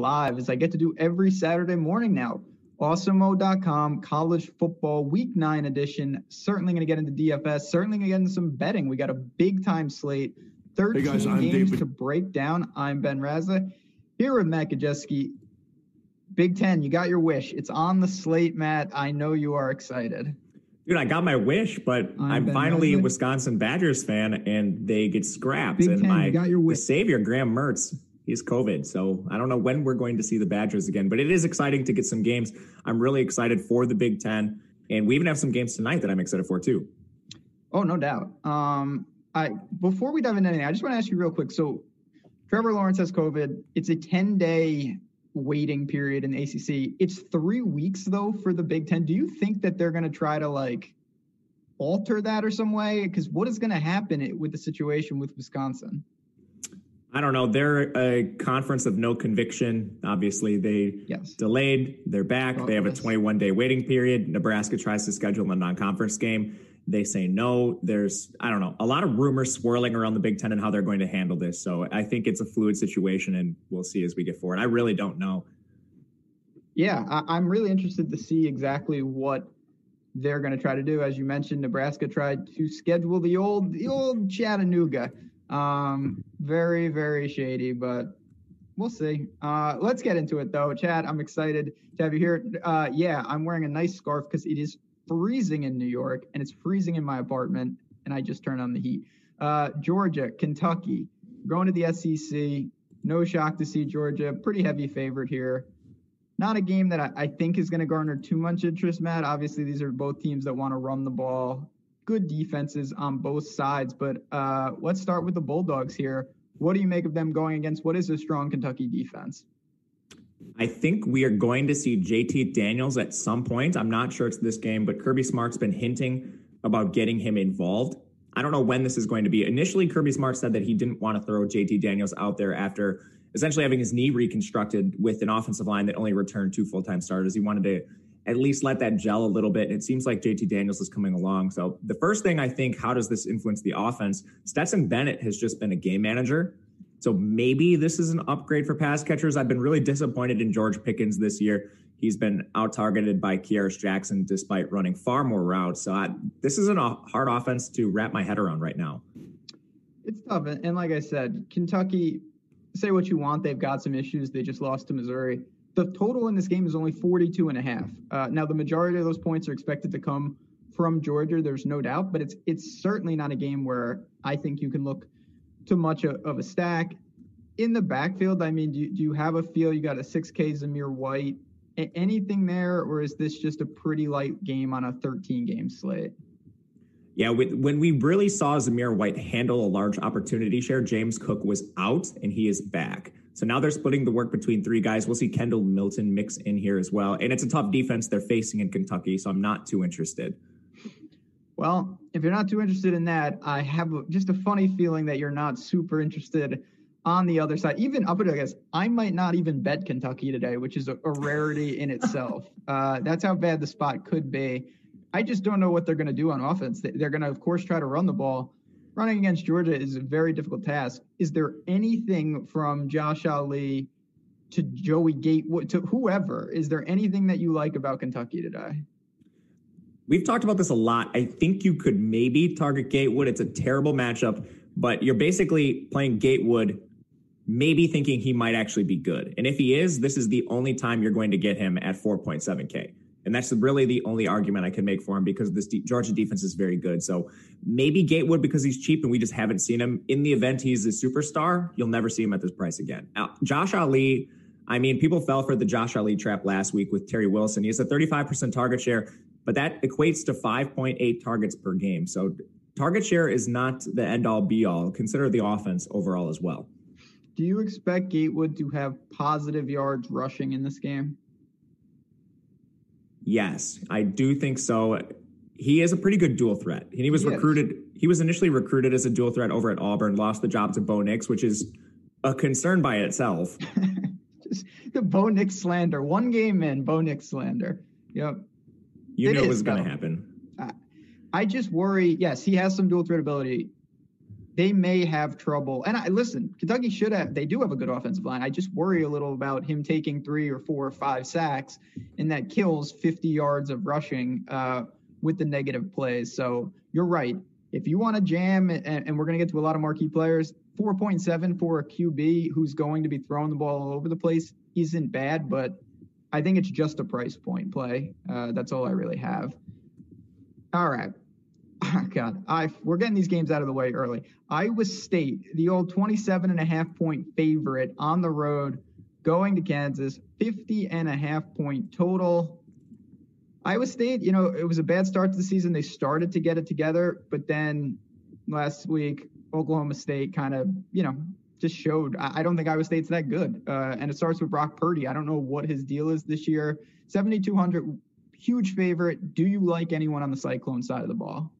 live as I get to do every Saturday morning now. Awesemo.com, college football week nine edition. Certainly going to get into DFS, certainly going to get into some betting. We got a big time slate, 13 hey guys, games to break down. I'm Ben Rasa here with Matt Gajewski. Big Ten, you got your wish. It's on the slate, Matt. I know you are excited. Dude, I got my wish, but I'm, I'm finally a Wisconsin Badgers fan, and they get scrapped. Big and Ten, my you got your wish. savior, Graham Mertz, he's COVID. So I don't know when we're going to see the Badgers again, but it is exciting to get some games. I'm really excited for the Big Ten, and we even have some games tonight that I'm excited for too. Oh, no doubt. Um, I before we dive into anything, I just want to ask you real quick. So Trevor Lawrence has COVID. It's a 10 day waiting period in ACC. It's three weeks though for the Big Ten. Do you think that they're going to try to like alter that or some way? Because what is going to happen with the situation with Wisconsin? I don't know. They're a conference of no conviction. Obviously, they yes. delayed. They're back. Oh, they have a 21 day waiting period. Nebraska tries to schedule a non conference game. They say no. There's, I don't know, a lot of rumors swirling around the Big Ten and how they're going to handle this. So I think it's a fluid situation, and we'll see as we get forward. I really don't know. Yeah, I, am really interested to see exactly what they're going to try to do. As you mentioned, Nebraska tried to schedule the old, the old Chattanooga. Um, very, very shady, but we'll see. Uh, let's get into it though. Chad, I'm excited to have you here. Uh, yeah, I'm wearing a nice scarf because it is freezing in New York and it's freezing in my apartment, and I just turned on the heat. Uh, Georgia, Kentucky, going to the SEC. No shock to see Georgia, pretty heavy favorite here. Not a game that I, I think is going to garner too much interest, Matt. Obviously, these are both teams that want to run the ball. Good defenses on both sides, but uh, let's start with the Bulldogs here. What do you make of them going against what is a strong Kentucky defense? I think we are going to see JT Daniels at some point. I'm not sure it's this game, but Kirby Smart's been hinting about getting him involved. I don't know when this is going to be. Initially, Kirby Smart said that he didn't want to throw JT Daniels out there after essentially having his knee reconstructed with an offensive line that only returned two full time starters. He wanted to at least let that gel a little bit. It seems like JT Daniels is coming along. So the first thing I think, how does this influence the offense? Stetson Bennett has just been a game manager. So maybe this is an upgrade for pass catchers. I've been really disappointed in George Pickens this year. He's been out targeted by Kearis Jackson despite running far more routes. So I, this is a hard offense to wrap my head around right now. It's tough. And like I said, Kentucky, say what you want, they've got some issues. They just lost to Missouri. The total in this game is only 42 and a half. Uh, now, the majority of those points are expected to come from Georgia. There's no doubt, but it's it's certainly not a game where I think you can look – too much of a stack. In the backfield, I mean, do, do you have a feel? You got a 6K Zamir White. A- anything there, or is this just a pretty light game on a 13 game slate? Yeah, when we really saw Zamir White handle a large opportunity share, James Cook was out and he is back. So now they're splitting the work between three guys. We'll see Kendall Milton mix in here as well. And it's a tough defense they're facing in Kentucky, so I'm not too interested. Well, if you're not too interested in that, I have just a funny feeling that you're not super interested on the other side. Even up at I guess I might not even bet Kentucky today, which is a, a rarity in itself. Uh, that's how bad the spot could be. I just don't know what they're going to do on offense. They're going to, of course, try to run the ball. Running against Georgia is a very difficult task. Is there anything from Josh Ali to Joey Gate to whoever? Is there anything that you like about Kentucky today? We've talked about this a lot. I think you could maybe target Gatewood. It's a terrible matchup, but you're basically playing Gatewood, maybe thinking he might actually be good. And if he is, this is the only time you're going to get him at 4.7K. And that's really the only argument I can make for him because this Georgia defense is very good. So maybe Gatewood because he's cheap and we just haven't seen him. In the event he's a superstar, you'll never see him at this price again. Now, Josh Ali, I mean, people fell for the Josh Ali trap last week with Terry Wilson. He has a 35% target share but that equates to 5.8 targets per game. So target share is not the end all be all. Consider the offense overall as well. Do you expect Gatewood to have positive yards rushing in this game? Yes, I do think so. He is a pretty good dual threat. And He was he recruited. He was initially recruited as a dual threat over at Auburn. Lost the job to Bo Nix, which is a concern by itself. The Bo Nix slander. One game in, Bo Nix slander. Yep. You it knew it was going to happen. I just worry. Yes, he has some dual threat ability. They may have trouble. And I listen, Kentucky should have, they do have a good offensive line. I just worry a little about him taking three or four or five sacks, and that kills 50 yards of rushing uh, with the negative plays. So you're right. If you want to jam, and, and we're going to get to a lot of marquee players, 4.7 for a QB who's going to be throwing the ball all over the place isn't bad, but I think it's just a price point play. Uh, that's all I really have. All right. Oh God, I we're getting these games out of the way early. Iowa State, the old 27 and a half point favorite on the road, going to Kansas, 50 and a half point total. Iowa State, you know, it was a bad start to the season. They started to get it together, but then last week, Oklahoma State kind of, you know, just showed. I, don't think Iowa State's that good. Uh, and it starts with Brock Purdy. I don't know what his deal is this year. 7,200, huge favorite. Do you like anyone on the Cyclone side of the ball?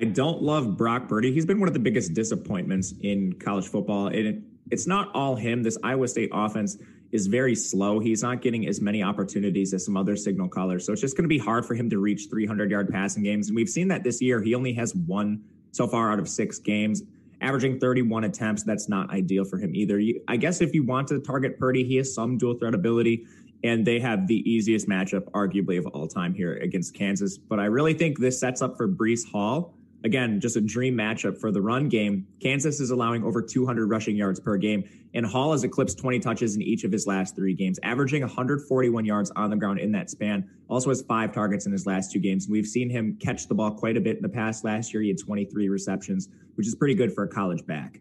I don't love Brock Purdy. He's been one of the biggest disappointments in college football. And it, it's not all him. This Iowa State offense is very slow. He's not getting as many opportunities as some other signal callers. So it's just going to be hard for him to reach 300 yard passing games. And we've seen that this year. He only has one so far out of six games, averaging 31 attempts. That's not ideal for him either. I guess if you want to target Purdy, he has some dual threat ability and they have the easiest matchup, arguably, of all time here against Kansas. But I really think this sets up for Breece Hall Again, just a dream matchup for the run game. Kansas is allowing over 200 rushing yards per game, and Hall has eclipsed 20 touches in each of his last three games, averaging 141 yards on the ground in that span. Also has five targets in his last two games. We've seen him catch the ball quite a bit in the past. Last year, he had 23 receptions, which is pretty good for a college back.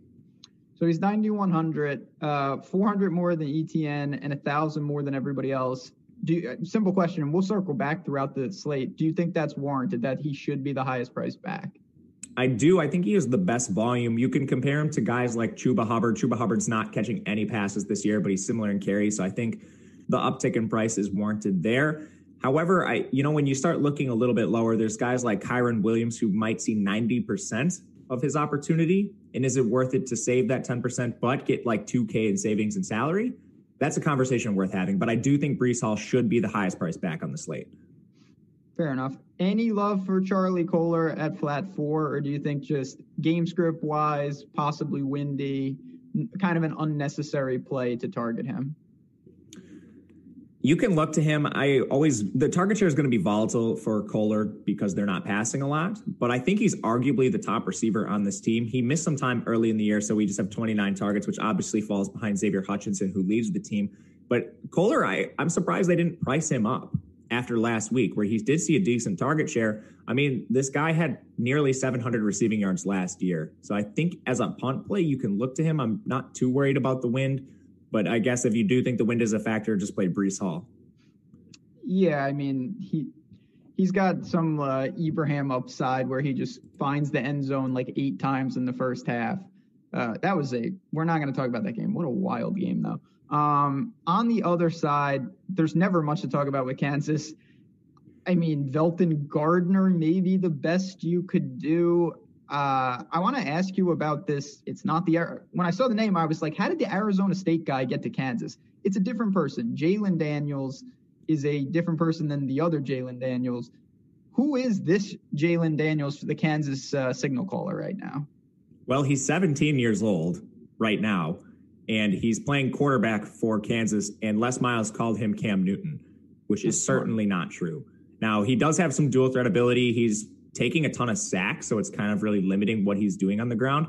So he's 9,100, uh, 400 more than Etienne, and 1,000 more than everybody else. Do you, uh, simple question, and we'll circle back throughout the slate. Do you think that's warranted that he should be the highest priced back? I do. I think he has the best volume. You can compare him to guys like Chuba Hubbard. Chuba Hubbard's not catching any passes this year, but he's similar in carry. So I think the uptick in price is warranted there. However, I you know when you start looking a little bit lower, there's guys like Kyren Williams who might see 90% of his opportunity. And is it worth it to save that 10% but get like 2K in savings and salary? That's a conversation worth having. But I do think Breece Hall should be the highest price back on the slate. Fair enough. Any love for Charlie Kolar at flat four, or do you think just game script wise, possibly windy, kind of an unnecessary play to target him? You can look to him. I always the target share is going to be volatile for Kolar because they're not passing a lot, but I think he's arguably the top receiver on this team. He missed some time early in the year, so we just have 29 targets, which obviously falls behind Xavier Hutchinson, who leads the team. But Kolar, I, I'm surprised they didn't price him up after last week, where he did see a decent target share. I mean, this guy had nearly 700 receiving yards last year. So I think as a punt play, you can look to him. I'm not too worried about the wind, but I guess if you do think the wind is a factor, just play Breece Hall. Yeah, I mean, he he's got some uh, Ibrahim upside where he just finds the end zone like eight times in the first half. Uh, that was a. We're not going to talk about that game. What a wild game, though. Um, on the other side, there's never much to talk about with Kansas. I mean, Velton Gardner may be the best you could do. Uh, I want to ask you about this. It's not the when I saw the name, I was like, how did the Arizona State guy get to Kansas? It's a different person. Jalen Daniels is a different person than the other Jalen Daniels. Who is this Jalen Daniels for the Kansas uh, signal caller right now? Well, he's 17 years old right now and he's playing quarterback for Kansas. And Les Miles called him Cam Newton, which is certainly not true. Now he does have some dual threat ability. He's taking a ton of sacks, so it's kind of really limiting what he's doing on the ground.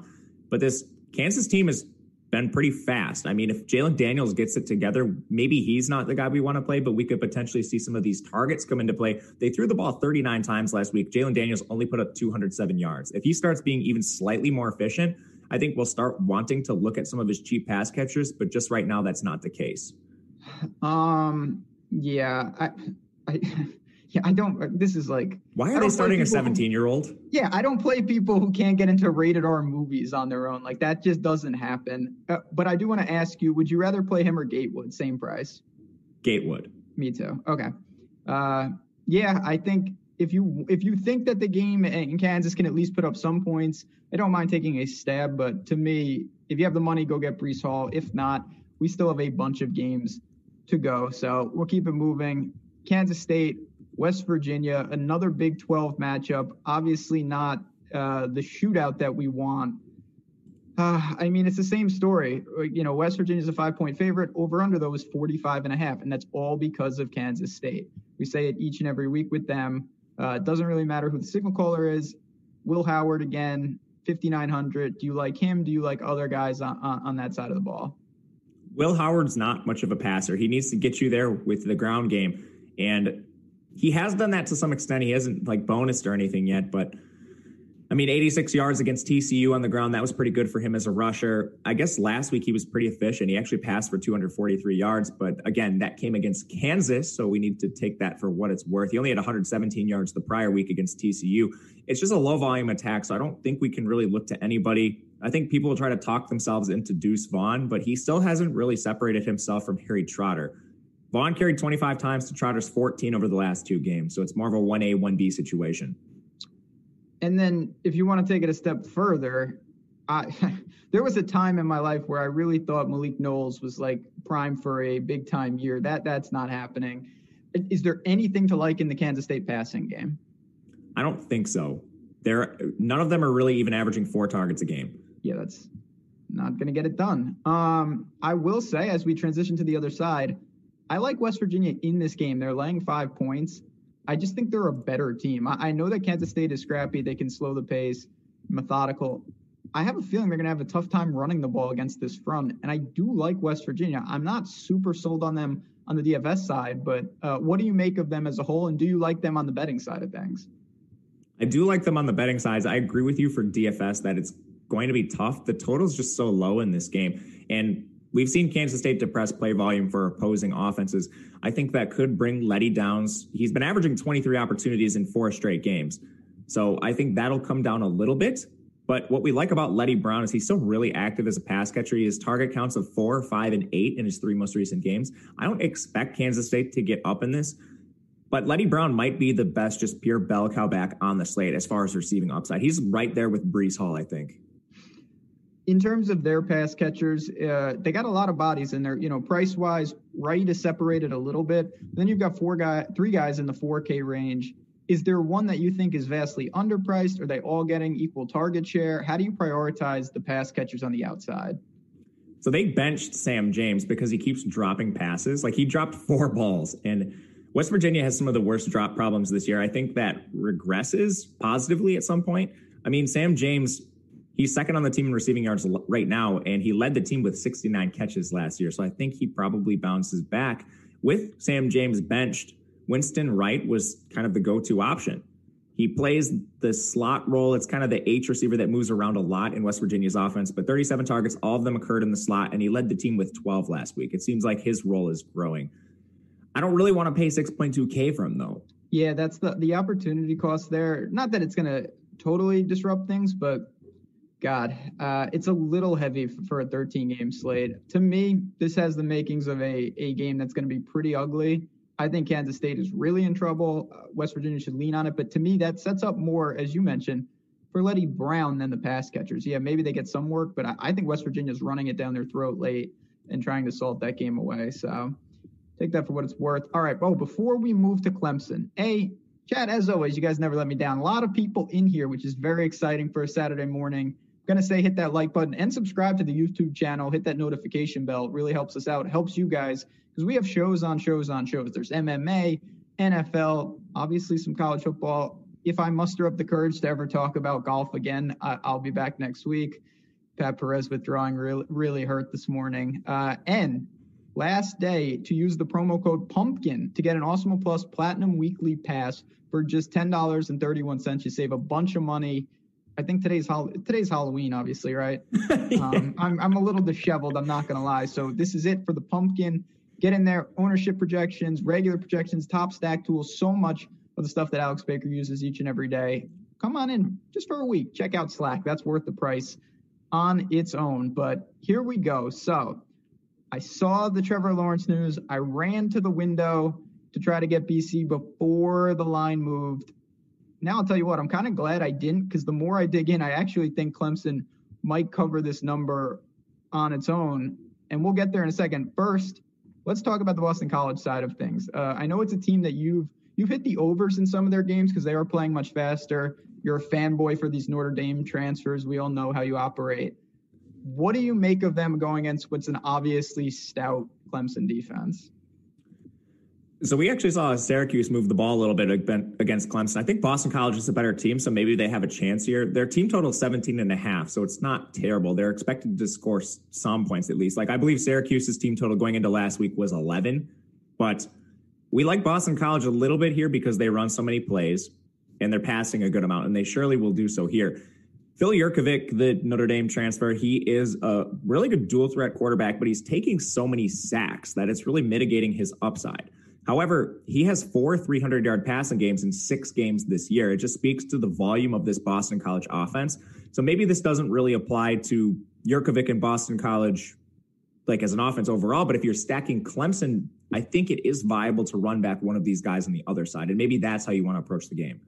But this Kansas team has been pretty fast. I mean, if Jalen Daniels gets it together, maybe he's not the guy we want to play, but we could potentially see some of these targets come into play. They threw the ball 39 times last week. Jalen Daniels only put up 207 yards. If he starts being even slightly more efficient, I think we'll start wanting to look at some of his cheap pass catchers, but just right now, that's not the case. Um, yeah, I, I, yeah, I don't. This is like why are they starting a 17 year old? Yeah, I don't play people who can't get into rated R movies on their own. Like that just doesn't happen. Uh, but I do want to ask you: Would you rather play him or Gatewood? Same price. Gatewood. Me too. Okay. Uh, yeah, I think if you if you think that the game in Kansas can at least put up some points, I don't mind taking a stab. But to me, if you have the money, go get Breece Hall. If not, we still have a bunch of games to go. So we'll keep it moving. Kansas State, West Virginia, another Big 12 matchup. Obviously not uh, the shootout that we want. Uh, I mean, it's the same story. You know, West Virginia's a five point favorite. Over under, though, is 45 and a half. And that's all because of Kansas State. We say it each and every week with them. Uh, it doesn't really matter who the signal caller is. Will Howard again, 5,900. Do you like him? Do you like other guys on, on, that side of the ball? Will Howard's not much of a passer. He needs to get you there with the ground game. And he has done that to some extent. He hasn't like bonused or anything yet, but I mean, 86 yards against TCU on the ground. That was pretty good for him as a rusher. I guess last week he was pretty efficient. He actually passed for 243 yards, but again, that came against Kansas. So we need to take that for what it's worth. He only had 117 yards the prior week against TCU. It's just a low volume attack. So I don't think we can really look to anybody. I think people will try to talk themselves into Deuce Vaughn, but he still hasn't really separated himself from Harry Trotter. Vaughn carried 25 times to Trotter's 14 over the last two games. So it's more of a 1A, 1B situation. And then if you want to take it a step further, I, there was a time in my life where I really thought Malik Knowles was like prime for a big time year. That that's not happening. Is there anything to like in the Kansas State passing game? I don't think so. There, none of them are really even averaging four targets a game. Yeah, that's not going to get it done. Um, I will say, as we transition to the other side, I like West Virginia in this game. They're laying five points. I just think they're a better team. I, I know that Kansas State is scrappy. They can slow the pace, methodical. I have a feeling they're going to have a tough time running the ball against this front. And I do like West Virginia. I'm not super sold on them on the DFS side, but uh, what do you make of them as a whole? And do you like them on the betting side of things? I do like them on the betting side. I agree with you for DFS that it's going to be tough. The total is just so low in this game. And We've seen Kansas State depress play volume for opposing offenses. I think that could bring Letty Downs. He's been averaging 23 opportunities in four straight games. So I think that'll come down a little bit. But what we like about Leddie Brown is he's still really active as a pass catcher. His target counts of four, five, and eight in his three most recent games. I don't expect Kansas State to get up in this, but Leddie Brown might be the best, just pure bell cow back on the slate as far as receiving upside. He's right there with Breece Hall, I think in terms of their pass catchers, uh, they got a lot of bodies in there. You know, price wise, Wright is separated a little bit. Then you've got four guy, three guys in the 4K range. Is there one that you think is vastly underpriced? Are they all getting equal target share? How do you prioritize the pass catchers on the outside? So they benched Sam James because he keeps dropping passes. Like he dropped four balls, and West Virginia has some of the worst drop problems this year. I think that regresses positively at some point. I mean, Sam James He's second on the team in receiving yards right now, and he led the team with 69 catches last year. So I think he probably bounces back. With Sam James benched, Winston Wright was kind of the go to option. He plays the slot role. It's kind of the H receiver that moves around a lot in West Virginia's offense, but 37 targets, all of them occurred in the slot, and he led the team with 12 last week. It seems like his role is growing. I don't really want to pay 6.2K for him, though. Yeah, that's the, the opportunity cost there. Not that it's going to totally disrupt things, but God, uh, it's a little heavy for a 13 game slate. To me, this has the makings of a, a game that's going to be pretty ugly. I think Kansas State is really in trouble. Uh, West Virginia should lean on it. But to me, that sets up more, as you mentioned, for Leddie Brown than the pass catchers. Yeah, maybe they get some work, but I, I think West Virginia's running it down their throat late and trying to salt that game away. So take that for what it's worth. All right. Well, before we move to Clemson, A, Chad, as always, you guys never let me down. A lot of people in here, which is very exciting for a Saturday morning going to say hit that like button and subscribe to the YouTube channel. Hit that notification bell. It really helps us out. Helps you guys because we have shows on shows on shows. There's MMA, NFL, obviously some college football. If I muster up the courage to ever talk about golf again, I, will be back next week. Pat Perez withdrawing really, really hurt this morning. Uh, and last day to use the promo code PUMPKIN to get an Awesemo Plus Platinum Weekly Pass for just $10.31. You save a bunch of money I think today's today's Halloween, obviously, right? yeah. um, I'm I'm a little disheveled. I'm not gonna lie. So this is it for the pumpkin. Get in there. Ownership projections, regular projections, top stack tools. So much of the stuff that Alex Baker uses each and every day. Come on in just for a week. Check out Slack. That's worth the price on its own. But here we go. So I saw the Trevor Lawrence news. I ran to the window to try to get BC before the line moved now I'll tell you what, I'm kind of glad I didn't because the more I dig in, I actually think Clemson might cover this number on its own. And we'll get there in a second. First, let's talk about the Boston College side of things. Uh, I know it's a team that you've you've hit the overs in some of their games because they are playing much faster. You're a fanboy for these Notre Dame transfers. We all know how you operate. What do you make of them going against what's an obviously stout Clemson defense? So we actually saw Syracuse move the ball a little bit against Clemson. I think Boston College is a better team, so maybe they have a chance here. Their team total is 17 and a half, so it's not terrible. They're expected to score some points at least. Like I believe Syracuse's team total going into last week was 11, but we like Boston College a little bit here because they run so many plays and they're passing a good amount, and they surely will do so here. Phil Jurkovec, the Notre Dame transfer, he is a really good dual threat quarterback, but he's taking so many sacks that it's really mitigating his upside. However, he has four 300 yard passing games in six games this year. It just speaks to the volume of this Boston College offense. So maybe this doesn't really apply to Jurkovec and Boston College like as an offense overall. But if you're stacking Clemson, I think it is viable to run back one of these guys on the other side. And maybe that's how you want to approach the game.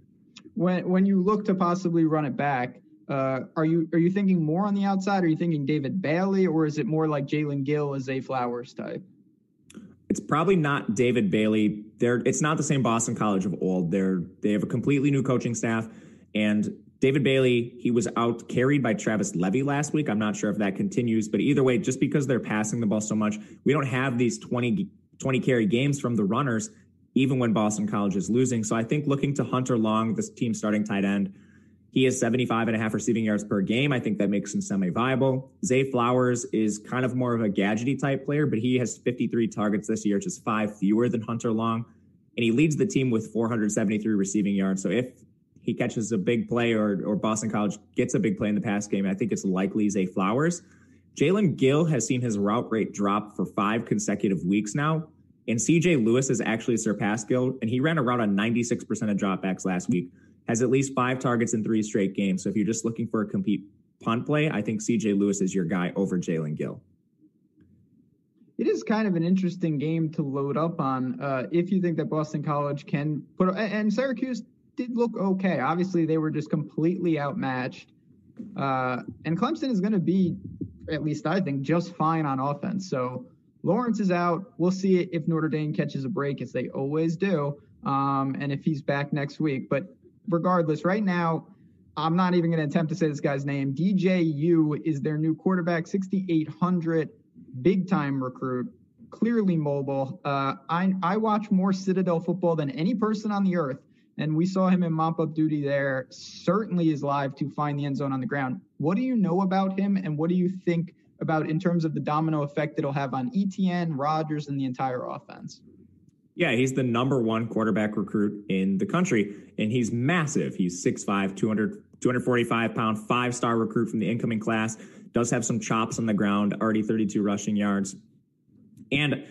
When when you look to possibly run it back, uh, are you are you thinking more on the outside? Are you thinking David Bailey, or is it more like Jalen Gill as Zay Flowers type? It's probably not David Bailey. They're it's not the same Boston College of old. They're they have a completely new coaching staff, and David Bailey he was out carried by Travis Levy last week. I'm not sure if that continues, but either way, just because they're passing the ball so much, we don't have these 20 20 carry games from the runners, even when Boston College is losing. So I think looking to Hunter Long, this team starting tight end he has 75 and a half receiving yards per game. I think that makes him semi viable. Zay Flowers is kind of more of a gadgety type player, but he has 53 targets this year, just five fewer than Hunter Long. And he leads the team with 473 receiving yards. So if he catches a big play or, or Boston College gets a big play in the pass game, I think it's likely Zay Flowers. Jalen Gill has seen his route rate drop for five consecutive weeks now. And CJ Lewis has actually surpassed Gill, and he ran a route on 96% of dropbacks last week has at least five targets in three straight games. So if you're just looking for a complete punt play, I think CJ Lewis is your guy over Jalen Gill. It is kind of an interesting game to load up on uh, if you think that Boston College can put and Syracuse did look okay. Obviously, they were just completely outmatched. Uh, and Clemson is going to be, at least I think, just fine on offense. So Lawrence is out. We'll see if Notre Dame catches a break, as they always do, um, and if he's back next week. But regardless, right now, I'm not even going to attempt to say this guy's name. DJU is their new quarterback, 6,800, big time recruit, clearly mobile. Uh, I, I watch more Citadel football than any person on the earth, and we saw him in mop up duty there. Certainly is live to find the end zone on the ground. What do you know about him, and what do you think about in terms of the domino effect it'll have on Etienne, Rogers, and the entire offense? Yeah, he's the number one quarterback recruit in the country, and he's massive. He's 6'5, 200, 245 pound, five star recruit from the incoming class. Does have some chops on the ground, already 32 rushing yards. And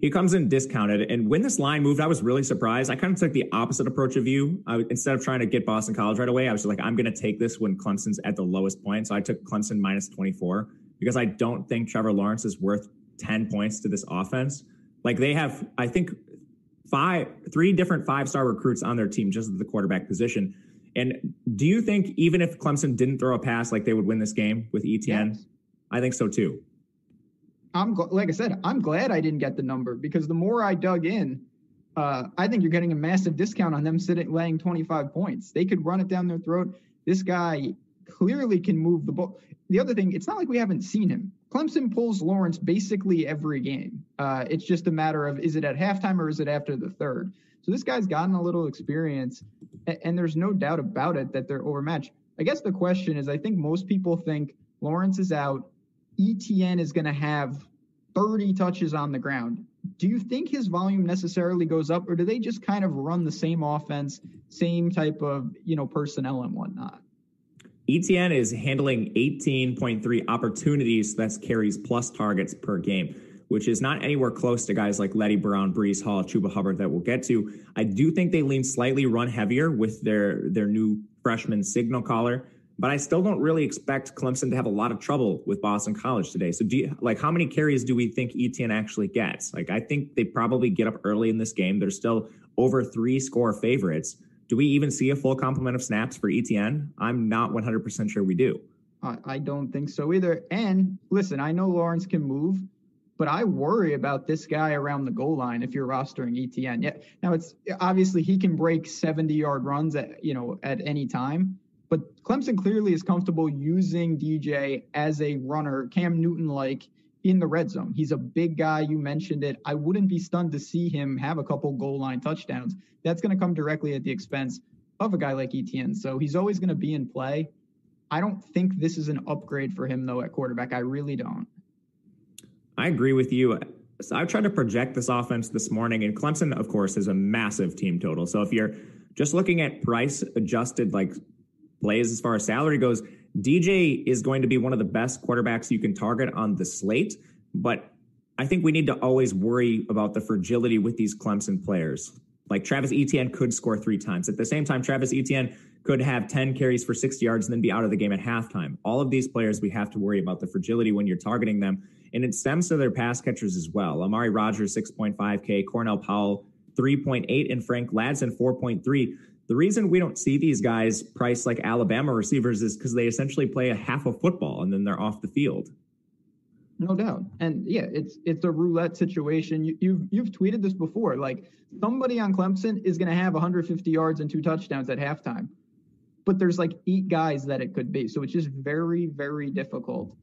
he comes in discounted. And when this line moved, I was really surprised. I kind of took the opposite approach of you. I, instead of trying to get Boston College right away, I was like, I'm going to take this when Clemson's at the lowest point. So I took Clemson minus 24 because I don't think Trevor Lawrence is worth 10 points to this offense. Like they have, I think five, three different five star recruits on their team just at the quarterback position. And do you think even if Clemson didn't throw a pass, like they would win this game with Etienne? Yes. I think so too. I'm like I said, I'm glad I didn't get the number because the more I dug in, uh, I think you're getting a massive discount on them sitting laying 25 points. They could run it down their throat. This guy clearly can move the ball. The other thing, it's not like we haven't seen him. Clemson pulls Lawrence basically every game. Uh, it's just a matter of is it at halftime or is it after the third? So this guy's gotten a little experience, and, and there's no doubt about it that they're overmatched. I guess the question is I think most people think Lawrence is out. Etienne is going to have 30 touches on the ground. Do you think his volume necessarily goes up, or do they just kind of run the same offense, same type of you know personnel and whatnot? Etienne is handling 18.3 opportunities, that's carries plus targets per game, which is not anywhere close to guys like Leddie Brown, Breece Hall, Chuba Hubbard that we'll get to. I do think they lean slightly run heavier with their their new freshman signal caller, but I still don't really expect Clemson to have a lot of trouble with Boston College today. So do you, like how many carries do we think Etienne actually gets? Like I think they probably get up early in this game. They're still over three score favorites. Do we even see a full complement of snaps for Etienne? I'm not 100% sure we do. I don't think so either. And listen, I know Lawrence can move, but I worry about this guy around the goal line if you're rostering Etienne. Yeah. Now it's obviously he can break 70 yard runs at, you know, at any time. But Clemson clearly is comfortable using DJ as a runner, Cam Newton like in the red zone. He's a big guy. You mentioned it. I wouldn't be stunned to see him have a couple goal line touchdowns. That's going to come directly at the expense of a guy like Etienne. So he's always going to be in play. I don't think this is an upgrade for him, though, at quarterback. I really don't. I agree with you. So I tried to project this offense this morning, and Clemson, of course, is a massive team total. So if you're just looking at price adjusted like plays as far as salary goes, DJ is going to be one of the best quarterbacks you can target on the slate. But I think we need to always worry about the fragility with these Clemson players. Like Travis Etienne could score three times. At the same time, Travis Etienne could have 10 carries for 60 yards and then be out of the game at halftime. All of these players, we have to worry about the fragility when you're targeting them. And it stems to their pass catchers as well. Amari Rogers, 6.5K, Cornell Powell, 3.8, and Frank Ladson, 4.3. The reason we don't see these guys priced like Alabama receivers is because they essentially play a half of football and then they're off the field. No doubt, and yeah, it's it's a roulette situation. You, you've you've tweeted this before. Like somebody on Clemson is going to have 150 yards and two touchdowns at halftime, but there's like eight guys that it could be. So it's just very very difficult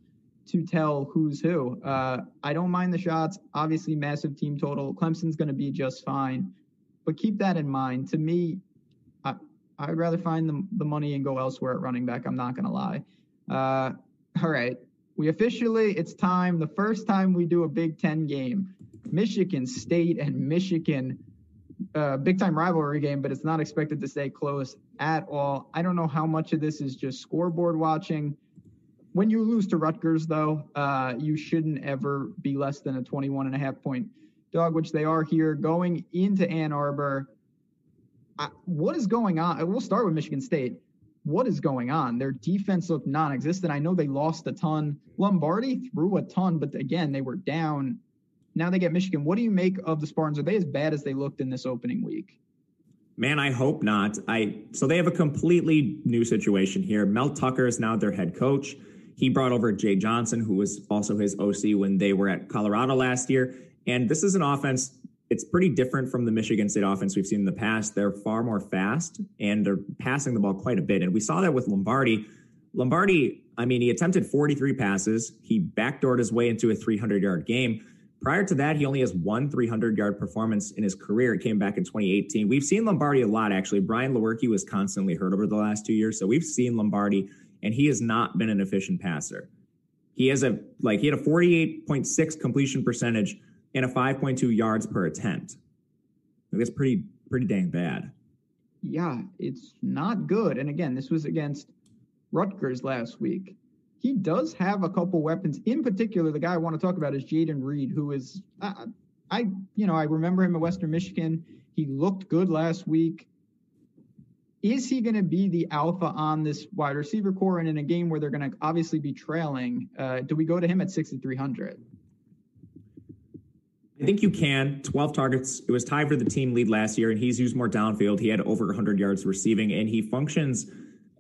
to tell who's who. Uh, I don't mind the shots. Obviously, massive team total. Clemson's going to be just fine, but keep that in mind. To me, I'd rather find the, the money and go elsewhere at running back. I'm not going to lie. Uh, all right. We officially, it's time, the first time we do a Big Ten game. Michigan State and Michigan, uh, big time rivalry game, but it's not expected to stay close at all. I don't know how much of this is just scoreboard watching when you lose to Rutgers, though, uh, you shouldn't ever be less than a 21 and a half point dog, which they are here going into Ann Arbor. What is going on? We'll start with Michigan State. What is going on? Their defense looked non existent. I know they lost a ton. Lombardi threw a ton, but again, they were down. Now they get Michigan. What do you make of the Spartans? Are they as bad as they looked in this opening week? Man, I hope not. I so they have a completely new situation here. Mel Tucker is now their head coach. He brought over Jay Johnson, who was also his OC when they were at Colorado last year. And this is an offense, it's pretty different from the Michigan State offense we've seen in the past. They're far more fast and they're passing the ball quite a bit. And we saw that with Lombardi. Lombardi, I mean, he attempted 43 passes. He backdoored his way into a 300 yard game. Prior to that, he only has one 300 yard performance in his career. It came back in 2018. We've seen Lombardi a lot, actually. Brian Lewerke was constantly hurt over the last two years. So we've seen Lombardi and he has not been an efficient passer. He has a like he had a 48.6 completion percentage and a 5.2 yards per attempt. That's pretty pretty dang bad. Yeah, it's not good. And again, this was against Rutgers last week. He does have a couple weapons. In particular, the guy I want to talk about is Jayden Reed, who is I, I you know I remember him at Western Michigan. He looked good last week is he going to be the alpha on this wide receiver core? And in a game where they're going to obviously be trailing, uh, do we go to him at 6,300? I think you can. 12 targets. It was tied for the team lead last year, and he's used more downfield. He had over 100 yards receiving, and he functions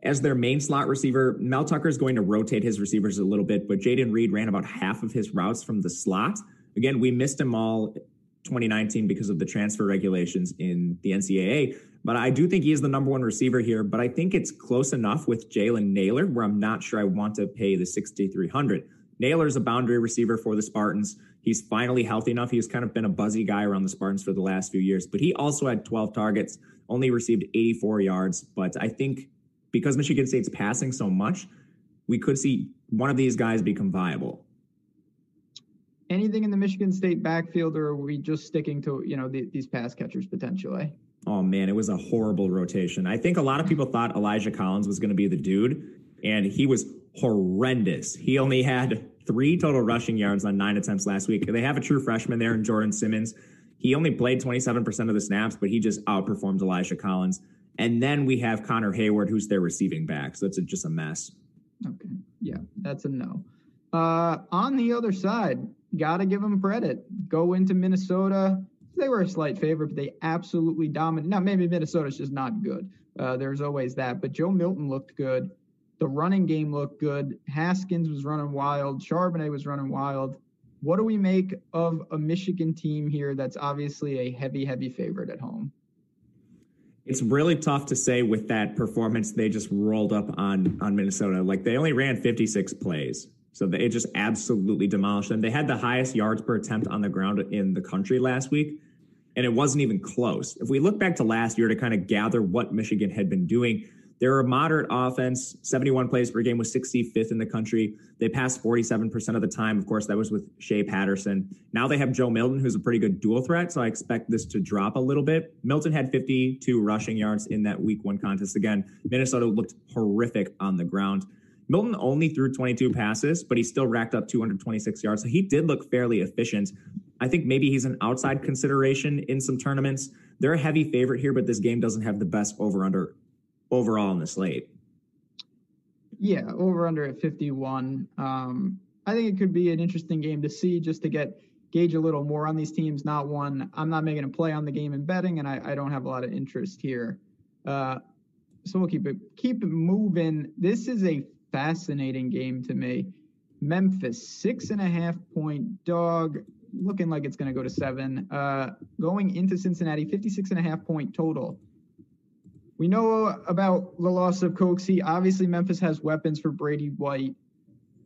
as their main slot receiver. Mel Tucker is going to rotate his receivers a little bit, but Jayden Reed ran about half of his routes from the slot. Again, we missed him all 2019 because of the transfer regulations in the NCAA. But I do think he is the number one receiver here. But I think it's close enough with Jalen Nailor where I'm not sure I want to pay the 6,300. Nailor is a boundary receiver for the Spartans. He's finally healthy enough. He's kind of been a buzzy guy around the Spartans for the last few years, but he also had 12 targets, only received 84 yards. But I think because Michigan State's passing so much, we could see one of these guys become viable anything in the Michigan State backfield, or are we just sticking to you know the, these pass catchers potentially? Oh man, it was a horrible rotation. I think a lot of people thought Elijah Collins was going to be the dude, and he was horrendous. He only had three total rushing yards on nine attempts last week. They have a true freshman there in Jordan Simmons. He only played 27% of the snaps, but he just outperformed Elijah Collins. And then we have Connor Heyward, who's their receiving back. So it's just a mess. Okay. Yeah, that's a no. Uh, on the other side, got to give them credit. Go into Minnesota. They were a slight favorite, but they absolutely dominated. Now, maybe Minnesota's just not good. Uh, there's always that. But Joe Milton looked good. The running game looked good. Haskins was running wild. Charbonnet was running wild. What do we make of a Michigan team here that's obviously a heavy, heavy favorite at home? It's really tough to say with that performance they just rolled up on on Minnesota. Like they only ran 56 plays. So they just absolutely demolished them. They had the highest yards per attempt on the ground in the country last week, and it wasn't even close. If we look back to last year to kind of gather what Michigan had been doing, they're a moderate offense. 71 plays per game was 65th in the country. They passed 47% of the time. Of course, that was with Shea Patterson. Now they have Joe Milton, who's a pretty good dual threat. So I expect this to drop a little bit. Milton had 52 rushing yards in that week one contest. Again, Minnesota looked horrific on the ground. Milton only threw 22 passes, but he still racked up 226 yards. So he did look fairly efficient. I think maybe he's an outside consideration in some tournaments. They're a heavy favorite here, but this game doesn't have the best over under overall in the slate. Yeah, over under at 51. Um, I think it could be an interesting game to see just to get gauge a little more on these teams. Not one, I'm not making a play on the game in betting, and I, I don't have a lot of interest here. Uh, so we'll keep it keep it moving. This is a fascinating game to me. Memphis, six and a half point dog, looking like it's going to go to seven. Uh, going into Cincinnati, 56 and a half point total. We know about the loss of Coxie. Obviously, Memphis has weapons for Brady White.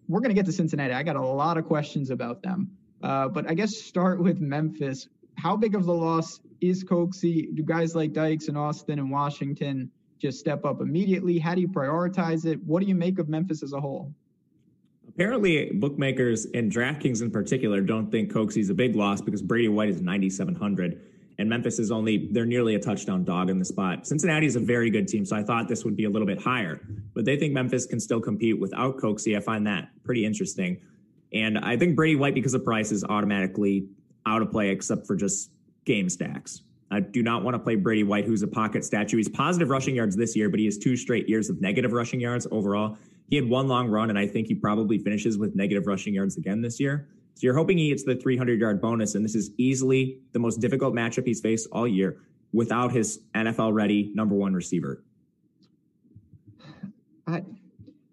We're going to get to Cincinnati. I got a lot of questions about them. Uh, but I guess start with Memphis. How big of the loss is Coxie? Do guys like Dykes and Austin and Washington just step up immediately? How do you prioritize it? What do you make of Memphis as a whole? Apparently, bookmakers and DraftKings in particular don't think Coxie's a big loss because Brady White is 9,700 and Memphis is only they're nearly a touchdown dog in the spot. Cincinnati is a very good team, so I thought this would be a little bit higher, but they think Memphis can still compete without Coxie. I find that pretty interesting, and I think Brady White because of price is automatically out of play except for just game stacks. I do not want to play Brady White, who's a pocket statue. He's positive rushing yards this year, but he has two straight years of negative rushing yards overall. He had one long run, and I think he probably finishes with negative rushing yards again this year. So you're hoping he gets the 300 yard bonus, and this is easily the most difficult matchup he's faced all year without his NFL ready number one receiver. I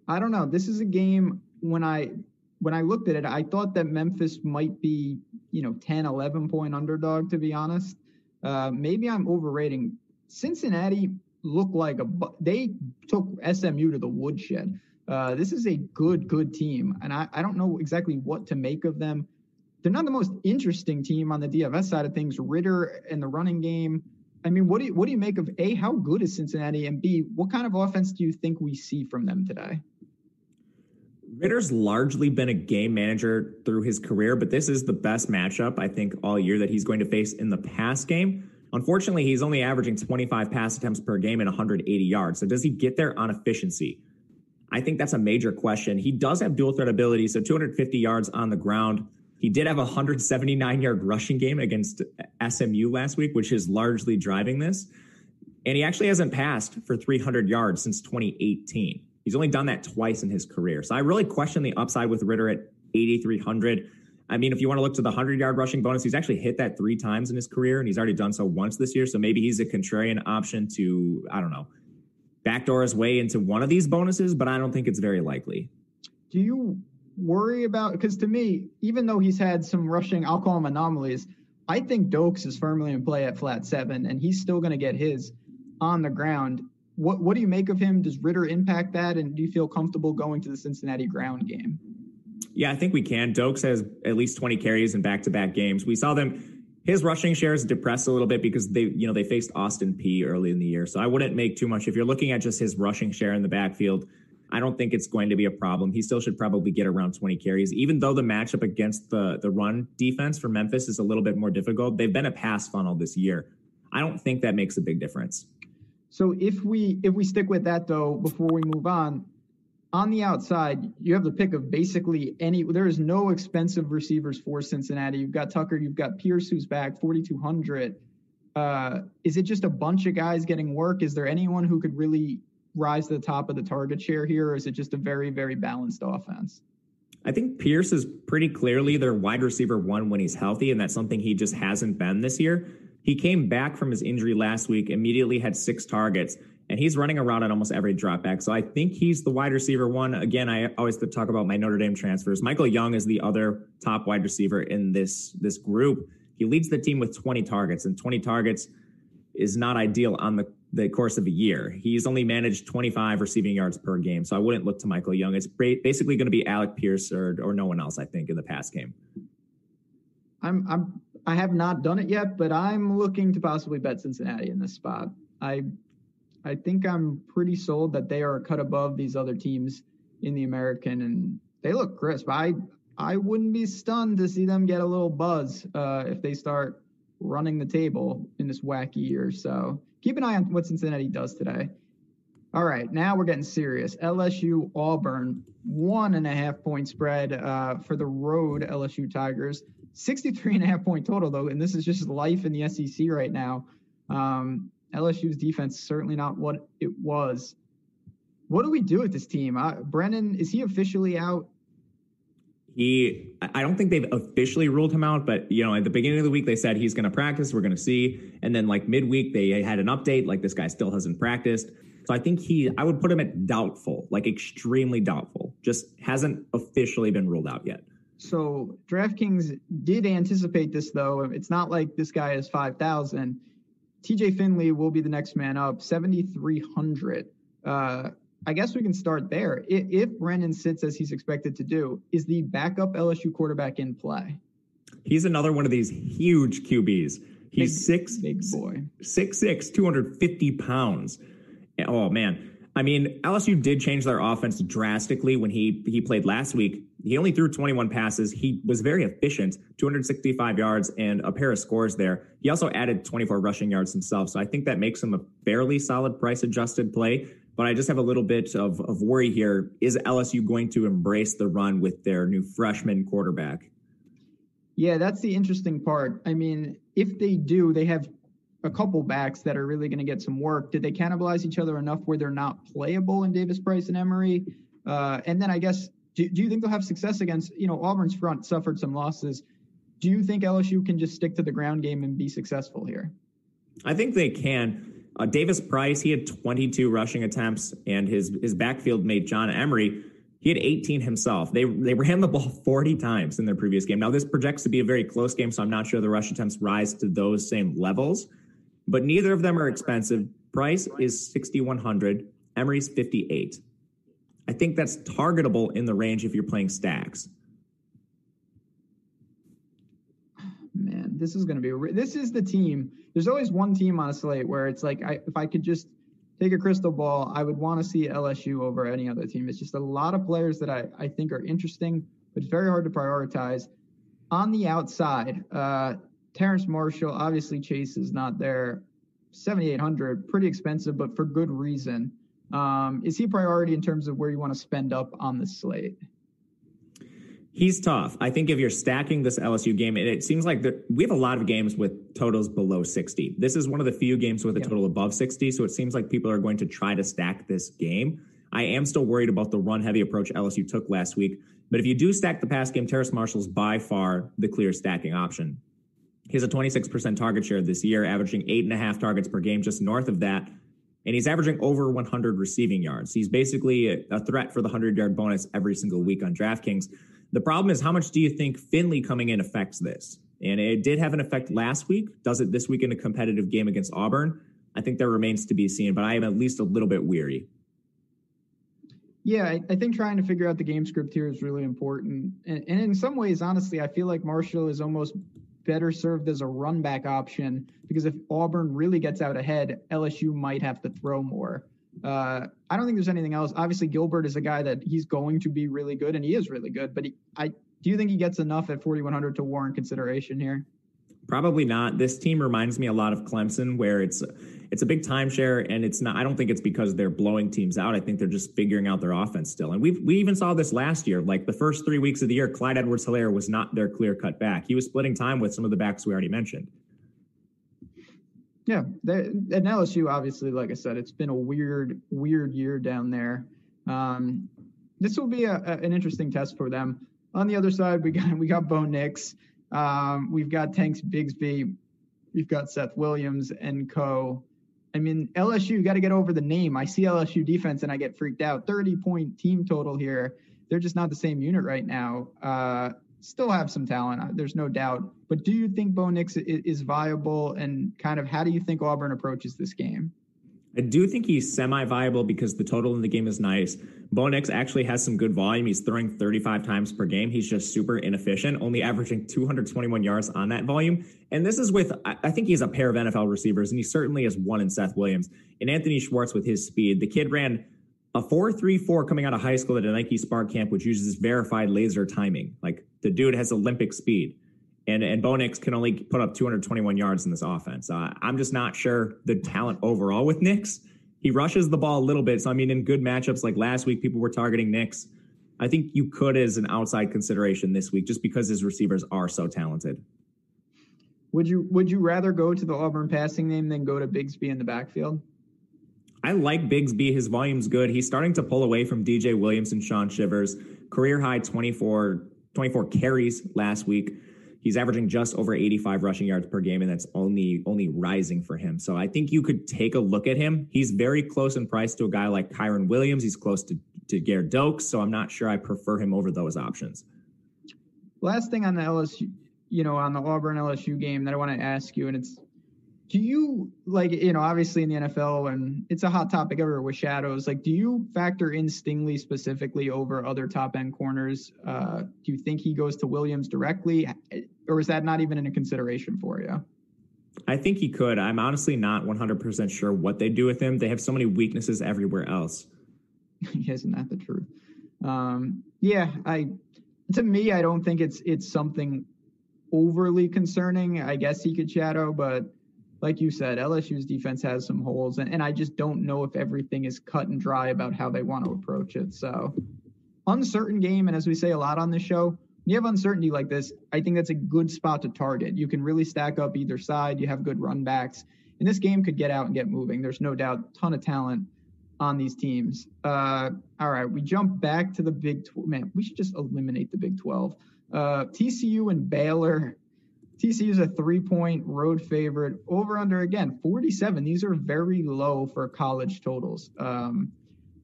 I don't know. This is a game when I when I looked at it, I thought that Memphis might be, you know, 10, 11 point underdog, to be honest. Uh, maybe I'm overrating. Cincinnati looked like a, they took SMU to the woodshed. Uh, this is a good, good team, and I, I don't know exactly what to make of them. They're not the most interesting team on the DFS side of things. Ridder and the running game. I mean, what do you, what do you make of a? How good is Cincinnati, and b? What kind of offense do you think we see from them today? Ridder's largely been a game manager through his career, but this is the best matchup I think all year that he's going to face in the pass game. Unfortunately, he's only averaging 25 pass attempts per game and 180 yards. So does he get there on efficiency? I think that's a major question. He does have dual threat ability, so 250 yards on the ground. He did have a 179 yard rushing game against SMU last week, which is largely driving this. And he actually hasn't passed for 300 yards since 2018. He's only done that twice in his career. So I really question the upside with Ridder at 8,300. I mean, if you want to look to the 100 yard rushing bonus, he's actually hit that three times in his career, and he's already done so once this year. So maybe he's a contrarian option to, I don't know, backdoor his way into one of these bonuses, but I don't think it's very likely. Do you worry about because to me, even though he's had some rushing, I'll call them anomalies, I think Doaks is firmly in play at flat seven, and he's still going to get his on the ground. What what do you make of him? Does Ridder impact that, and do you feel comfortable going to the Cincinnati ground game? Yeah, I think we can. Doaks has at least 20 carries in back-to-back games. We saw them his rushing shares depressed a little bit because they, you know, they faced Austin Peay early in the year. So I wouldn't make too much. If you're looking at just his rushing share in the backfield, I don't think it's going to be a problem. He still should probably get around 20 carries, even though the matchup against the the run defense for Memphis is a little bit more difficult. They've been a pass funnel this year. I don't think that makes a big difference. So if we if we stick with that though, before we move on, on the outside, you have the pick of basically any. There is no expensive receivers for Cincinnati. You've got Tucker, you've got Pierce, who's back, 4,200. Uh, is it just a bunch of guys getting work? Is there anyone who could really rise to the top of the target share here, or is it just a very, very balanced offense? I think Pierce is pretty clearly their wide receiver one when he's healthy, and that's something he just hasn't been this year. He came back from his injury last week, immediately had six targets, and he's running around on almost every dropback. So I think he's the wide receiver one. Again, I always talk about my Notre Dame transfers. Michael Young is the other top wide receiver in this this group. He leads the team with 20 targets, and 20 targets is not ideal on the the course of a year. He's only managed 25 receiving yards per game, so I wouldn't look to Michael Young. It's basically going to be Alec Pierce or, or no one else, I think, in the pass game. I'm I'm I have not done it yet, but I'm looking to possibly bet Cincinnati in this spot. I I think I'm pretty sold that they are cut above these other teams in the American, and they look crisp. I I wouldn't be stunned to see them get a little buzz uh, if they start running the table in this wacky year. So keep an eye on what Cincinnati does today. All right, now we're getting serious. LSU Auburn, one and a half point spread uh, for the road LSU Tigers. 63 and a half point total, though, and this is just life in the SEC right now. Um, LSU's defense certainly not what it was. What do we do with this team? Uh, Brennan, is he officially out? He, I don't think they've officially ruled him out, but you know, at the beginning of the week they said he's going to practice. We're going to see, and then like midweek they had an update, like this guy still hasn't practiced. So I think he, I would put him at doubtful, like extremely doubtful. Just hasn't officially been ruled out yet. So DraftKings did anticipate this, though. It's not like this guy is five thousand. TJ Finley will be the next man up, seventy three hundred. Uh, I guess we can start there. If, if Brennan sits as he's expected to do, is the backup LSU quarterback in play? He's another one of these huge QBs. He's big, six big boy, six six, two hundred fifty pounds. Oh man. I mean, LSU did change their offense drastically when he he played last week. He only threw 21 passes. He was very efficient, 265 yards and a pair of scores there. He also added 24 rushing yards himself. So I think that makes him a fairly solid price adjusted play. But I just have a little bit of, of worry here. Is LSU going to embrace the run with their new freshman quarterback? Yeah, that's the interesting part. I mean, if they do, they have a couple backs that are really going to get some work. Did they cannibalize each other enough where they're not playable in Davis Price and Emery? Uh, and then I guess, do, do you think they'll have success against, you know, Auburn's front suffered some losses. Do you think LSU can just stick to the ground game and be successful here? I think they can. Uh, Davis Price, he had 22 rushing attempts, and his his backfield mate John Emery, he had 18 himself. They they ran the ball 40 times in their previous game. Now this projects to be a very close game, so I'm not sure the rush attempts rise to those same levels but neither of them are expensive. Price is 6,100, Emery's 58. I think that's targetable in the range if you're playing stacks. Man, this is going to be this is the team. There's always one team on a slate where it's like I, if I could just take a crystal ball, I would want to see LSU over any other team. It's just a lot of players that I, I think are interesting, but very hard to prioritize. On the outside, uh, Terrace Marshall, obviously Chase is not there. 7,800, pretty expensive, but for good reason. Um, is he a priority in terms of where you want to spend up on the slate? He's tough. I think if you're stacking this LSU game, it, it seems like the, we have a lot of games with totals below 60. This is one of the few games with a yeah. total above 60. So it seems like people are going to try to stack this game. I am still worried about the run heavy approach LSU took last week. But if you do stack the pass game, Terrace Marshall's by far the clear stacking option. He has a 26% target share this year, averaging eight and a half targets per game, just north of that. And he's averaging over 100 receiving yards. He's basically a, threat for the 100 yard bonus every single week on DraftKings. The problem is, how much do you think Finley coming in affects this? And it did have an effect last week. Does it this week in a competitive game against Auburn? I think that remains to be seen, but I am at least a little bit weary. Yeah, I, think trying to figure out the game script here is really important. And, in some ways, honestly, I feel like Marshall is almost better served as a run back option because if Auburn really gets out ahead, LSU might have to throw more. Uh, I don't think there's anything else. Obviously, Gilbert is a guy that he's going to be really good, and he is really good. But he, I do you think he gets enough at 4100 to warrant consideration here? Probably not. This team reminds me a lot of Clemson, where it's it's a big timeshare, and it's not. I don't think it's because they're blowing teams out. I think they're just figuring out their offense still. And we we even saw this last year. Like the first three weeks of the year, Clyde Edwards-Helaire was not their clear cut back. He was splitting time with some of the backs we already mentioned. Yeah, and LSU obviously, like I said, it's been a weird weird year down there. Um, this will be a, a, an interesting test for them. On the other side, we got we got Bo Nix. Um, we've got Tanks Bigsby, we've got Seth Williams and co. I mean, LSU got to get over the name. I see LSU defense and I get freaked out. 30 point team total here. They're just not the same unit right now. Uh, still have some talent, uh, there's no doubt. But do you think Bo Nix is viable and kind of how do you think Auburn approaches this game? I do think he's semi viable because the total in the game is nice. Bo Nix actually has some good volume. He's throwing 35 times per game. He's just super inefficient, only averaging 221 yards on that volume. And this is with, I think he's a pair of NFL receivers, and he certainly is one in Seth Williams. And Anthony Schwartz with his speed. The kid ran a 4.34 coming out of high school at a Nike SPARQ Camp, which uses verified laser timing. Like the dude has Olympic speed. And, and Bo Nix can only put up 221 yards in this offense. Uh, I'm just not sure the talent overall with Nix. He rushes the ball a little bit. So, I mean, in good matchups like last week, people were targeting Nix. I think you could as an outside consideration this week just because his receivers are so talented. Would you would you rather go to the Auburn passing name than go to Bigsby in the backfield? I like Bigsby. His volume's good. He's starting to pull away from DJ Williams and Shaun Shivers. Career high 24, 24 carries last week. He's averaging just over 85 rushing yards per game, and that's only only rising for him. So I think you could take a look at him. He's very close in price to a guy like Kyren Williams. He's close to, to Gerrid Doaks, so I'm not sure I prefer him over those options. Last thing on the LSU, you know, on the Auburn LSU game that I want to ask you, and it's do you like you know obviously in the NFL and it's a hot topic everywhere with shadows like do you factor in Stingley specifically over other top end corners? Uh, do you think he goes to Williams directly? Or is that not even in a consideration for you? I think he could. I'm honestly not 100% sure what they do with him. They have so many weaknesses everywhere else. Isn't that the truth. Um, yeah I to me I don't think it's it's something overly concerning. I guess he could shadow but like you said, LSU's defense has some holes, and, and I just don't know if everything is cut and dry about how they want to approach it. So, uncertain game, and as we say a lot on this show, you have uncertainty like this, I think that's a good spot to target. You can really stack up either side. You have good run backs, and this game could get out and get moving. There's no doubt, ton of talent on these teams. Uh, all right, we jump back to the Big 12. Man, we should just eliminate the Big 12. Uh, TCU and Baylor. TCU is a three point road favorite. Over under again, 47. These are very low for college totals. Um,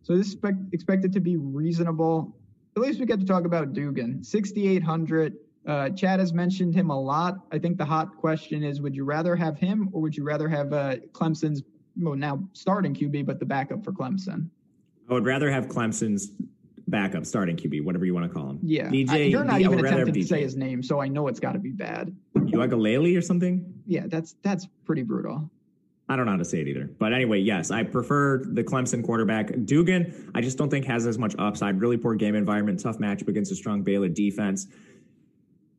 so this is expect, expected to be reasonable. At least we get to talk about Duggan. 6,800. Uh, Chad has mentioned him a lot. I think the hot question is would you rather have him or would you rather have uh, Clemson's well, now starting QB, but the backup for Clemson? I would rather have Clemson's backup starting QB, whatever you want to call him. Yeah. DJ, I, you're not even attempting to say his name, so I know it's got to be bad. You like a Laley or something? Yeah, that's that's pretty brutal. I don't know how to say it either. But anyway, yes, I prefer the Clemson quarterback. Duggan, I just don't think has as much upside. Really poor game environment, tough matchup against a strong Baylor defense.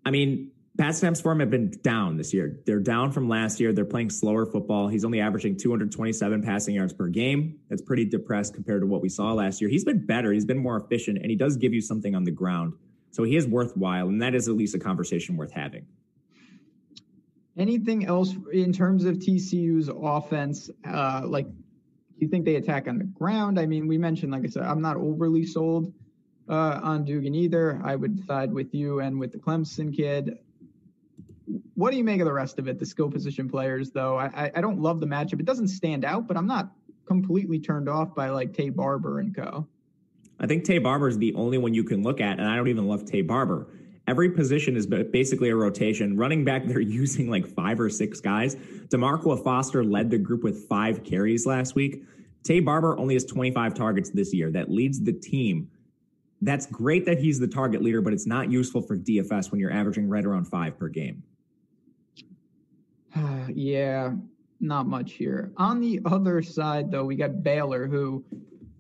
I mean, pass attempts for him have been down this year. They're down from last year. They're playing slower football. He's only averaging 227 passing yards per game. That's pretty depressed compared to what we saw last year. He's been better. He's been more efficient, and he does give you something on the ground. So he is worthwhile, and that is at least a conversation worth having. Anything else in terms of TCU's offense? Uh, like, do you think they attack on the ground? I mean, we mentioned, like I said, I'm not overly sold uh, on Duggan either. I would side with you and with the Clemson kid. What do you make of the rest of it? The skill position players, though, I, I don't love the matchup. It doesn't stand out, but I'm not completely turned off by like Taye Barber and co. I think Taye Barber is the only one you can look at, and I don't even love Taye Barber. Every position is basically a rotation. Running back, they're using like five or six guys. Daimarqua Foster led the group with five carries last week. Taye Barber only has 25 targets this year. That leads the team. That's great that he's the target leader, but it's not useful for DFS when you're averaging right around five per game. yeah, not much here. On the other side, though, we got Baylor, who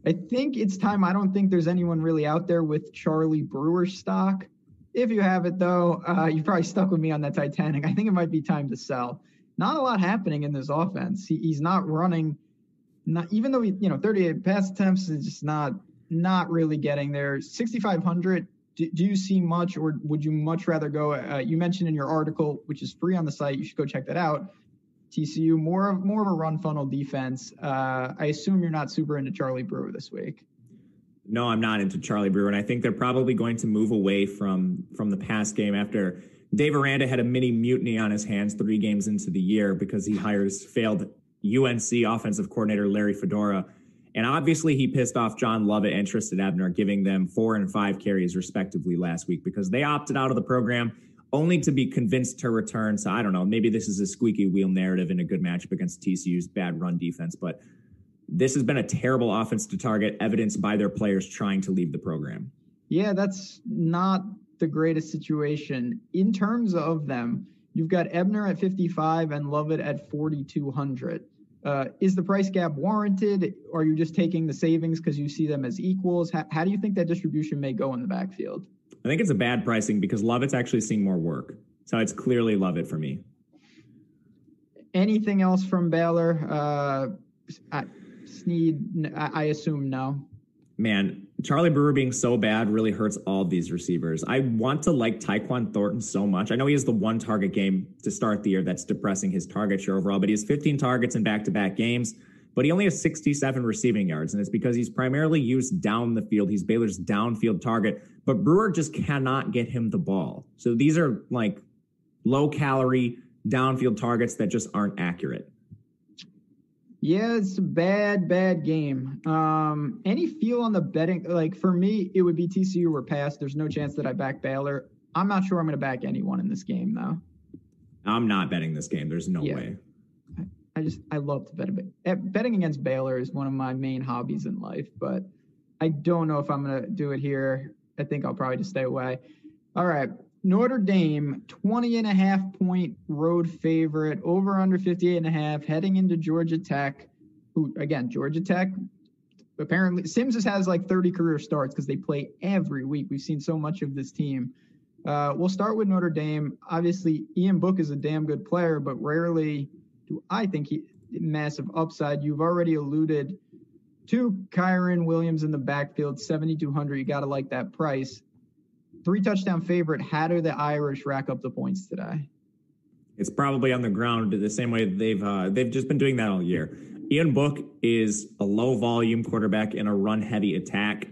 I think it's time. I don't think there's anyone really out there with Charlie Brewer stock. If you have it though, uh, you probably stuck with me on that Titanic. I think it might be time to sell. Not a lot happening in this offense. He, he's not running. Not even though he, you know, 38 pass attempts is just not not really getting there. 6,500. Do, do you see much, or would you much rather go? Uh, you mentioned in your article, which is free on the site. You should go check that out. TCU more of more of a run funnel defense. Uh, I assume you're not super into Charlie Brewer this week no, I'm not into Charlie Brewer, and I think they're probably going to move away from from the past game after Dave Aranda had a mini mutiny on his hands three games into the year because he hires failed UNC offensive coordinator Larry Fedora. And obviously, he pissed off John Lovett and Trestan Ebner, giving them four and five carries respectively last week because they opted out of the program only to be convinced to return. So I don't know. Maybe this is a squeaky wheel narrative in a good matchup against TCU's bad run defense, but This has been a terrible offense to target, evidenced by their players trying to leave the program. Yeah, that's not the greatest situation. In terms of them, you've got Ebner at 55 and Lovett at 4,200. Uh, is the price gap warranted? Or are you just taking the savings because you see them as equals? How, how, do you think that distribution may go in the backfield? I think it's a bad pricing because Lovett's actually seeing more work. So it's clearly Lovett for me. Anything else from Baylor? Uh, I, Sneed, I, assume no. Man, Charlie Brewer being so bad really hurts all these receivers. I want to like Tyquan Thornton so much. I know he has the one target game to start the year that's depressing his target share overall, but he has 15 targets in back to back games, but he only has 67 receiving yards. And it's because he's primarily used down the field. He's Baylor's downfield target, but Brewer just cannot get him the ball. So these are like low calorie downfield targets that just aren't accurate. Yeah, it's a bad, bad game. Um, any feel on the betting? Like for me, it would be TCU or pass. There's no chance that I back Baylor. I'm not sure I'm going to back anyone in this game though. I'm not betting this game. There's no yeah. way. I, just I love to bet. bet. Betting against Baylor is one of my main hobbies in life, but I don't know if I'm going to do it here. I think I'll probably just stay away. All right. Notre Dame, 20 and a half point road favorite, over under 58 and a half, heading into Georgia Tech. Who, again, Georgia Tech, apparently, Sims has like 30 career starts because they play every week. We've seen so much of this team. Uh, we'll start with Notre Dame. Obviously, Ian Book is a damn good player, but rarely do I think he massive upside. You've already alluded to Kyren Williams in the backfield, 7,200. You got to like that price three touchdown favorite. How do the Irish rack up the points today? It's probably on the ground the same way they've uh, they've just been doing that all year. Ian Book is a low volume quarterback in a run heavy attack.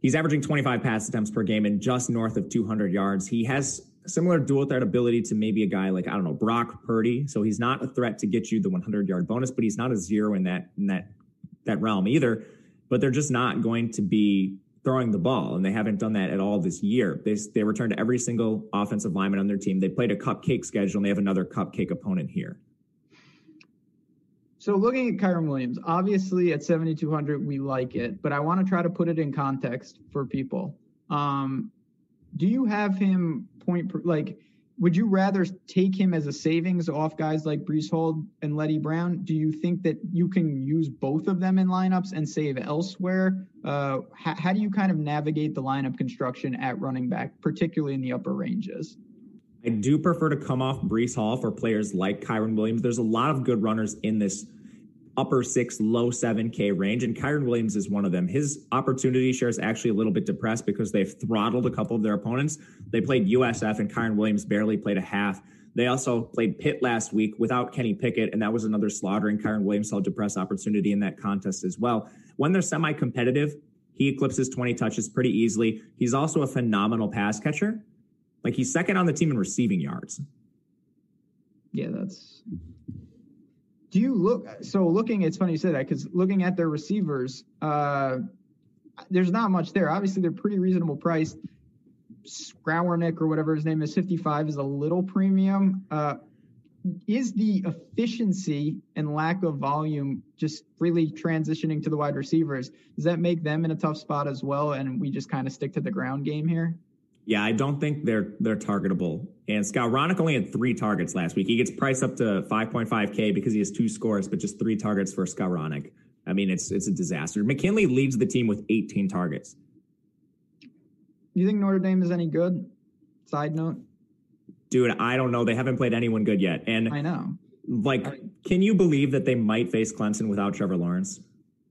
He's averaging 25 pass attempts per game and just north of 200 yards. He has similar dual threat ability to maybe a guy like I don't know Brock Purdy. So he's not a threat to get you the 100 yard bonus, but he's not a zero in that in that that realm either. But they're just not going to be throwing the ball, and they haven't done that at all this year. They, they returned every single offensive lineman on their team. They played a cupcake schedule, and they have another cupcake opponent here. So looking at Kyren Williams, obviously at 7,200, we like it, but I want to try to put it in context for people. Um, do you have him point, like, would you rather take him as a savings off guys like Breece Hall and Leddie Brown? Do you think that you can use both of them in lineups and save elsewhere? Uh, how, how do you kind of navigate the lineup construction at running back, particularly in the upper ranges? I do prefer to come off Breece Hall for players like Kyren Williams. There's a lot of good runners in this upper six, low 7K range, and Kyren Williams is one of them. His opportunity share is actually a little bit depressed because they've throttled a couple of their opponents. They played USF, and Kyren Williams barely played a half. They also played Pitt last week without Kenny Pickett, and that was another slaughter. And Kyren Williams saw depressed opportunity in that contest as well. When they're semi competitive, he eclipses 20 touches pretty easily. He's also a phenomenal pass catcher. Like he's second on the team in receiving yards. Yeah, that's do you look so looking it's funny you say that because looking at their receivers uh there's not much there. Obviously they're pretty reasonable priced. Skowronek or whatever his name is 55 is a little premium. Uh is the efficiency and lack of volume just really transitioning to the wide receivers does that make them in a tough spot as well and we just kind of stick to the ground game here yeah, I don't think they're they're targetable. And Skowronek only had three targets last week. He gets priced up to 5.5K because he has two scores, but just three targets for Skowronek. I mean, it's it's a disaster. McKinley leads the team with 18 targets. You think Notre Dame is any good? Side note. Dude, I don't know. They haven't played anyone good yet. And I know. Like, I, can you believe that they might face Clemson without Trevor Lawrence?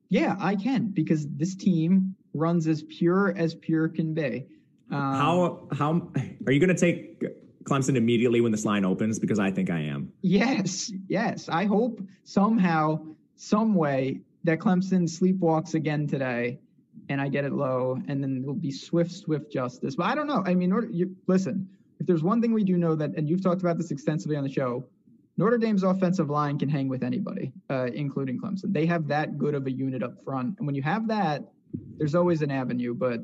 Yeah, I can because this team runs as pure as pure can be. Um, how how are you going to take Clemson immediately when this line opens? Because I think I am. Yes, yes. I hope somehow, some way that Clemson sleepwalks again today, and I get it low, and then it'll be swift, swift justice. But I don't know. I mean, you, listen. If there's one thing we do know that, and you've talked about this extensively on the show, Notre Dame's offensive line can hang with anybody, uh, including Clemson. They have that good of a unit up front, and when you have that, there's always an avenue. But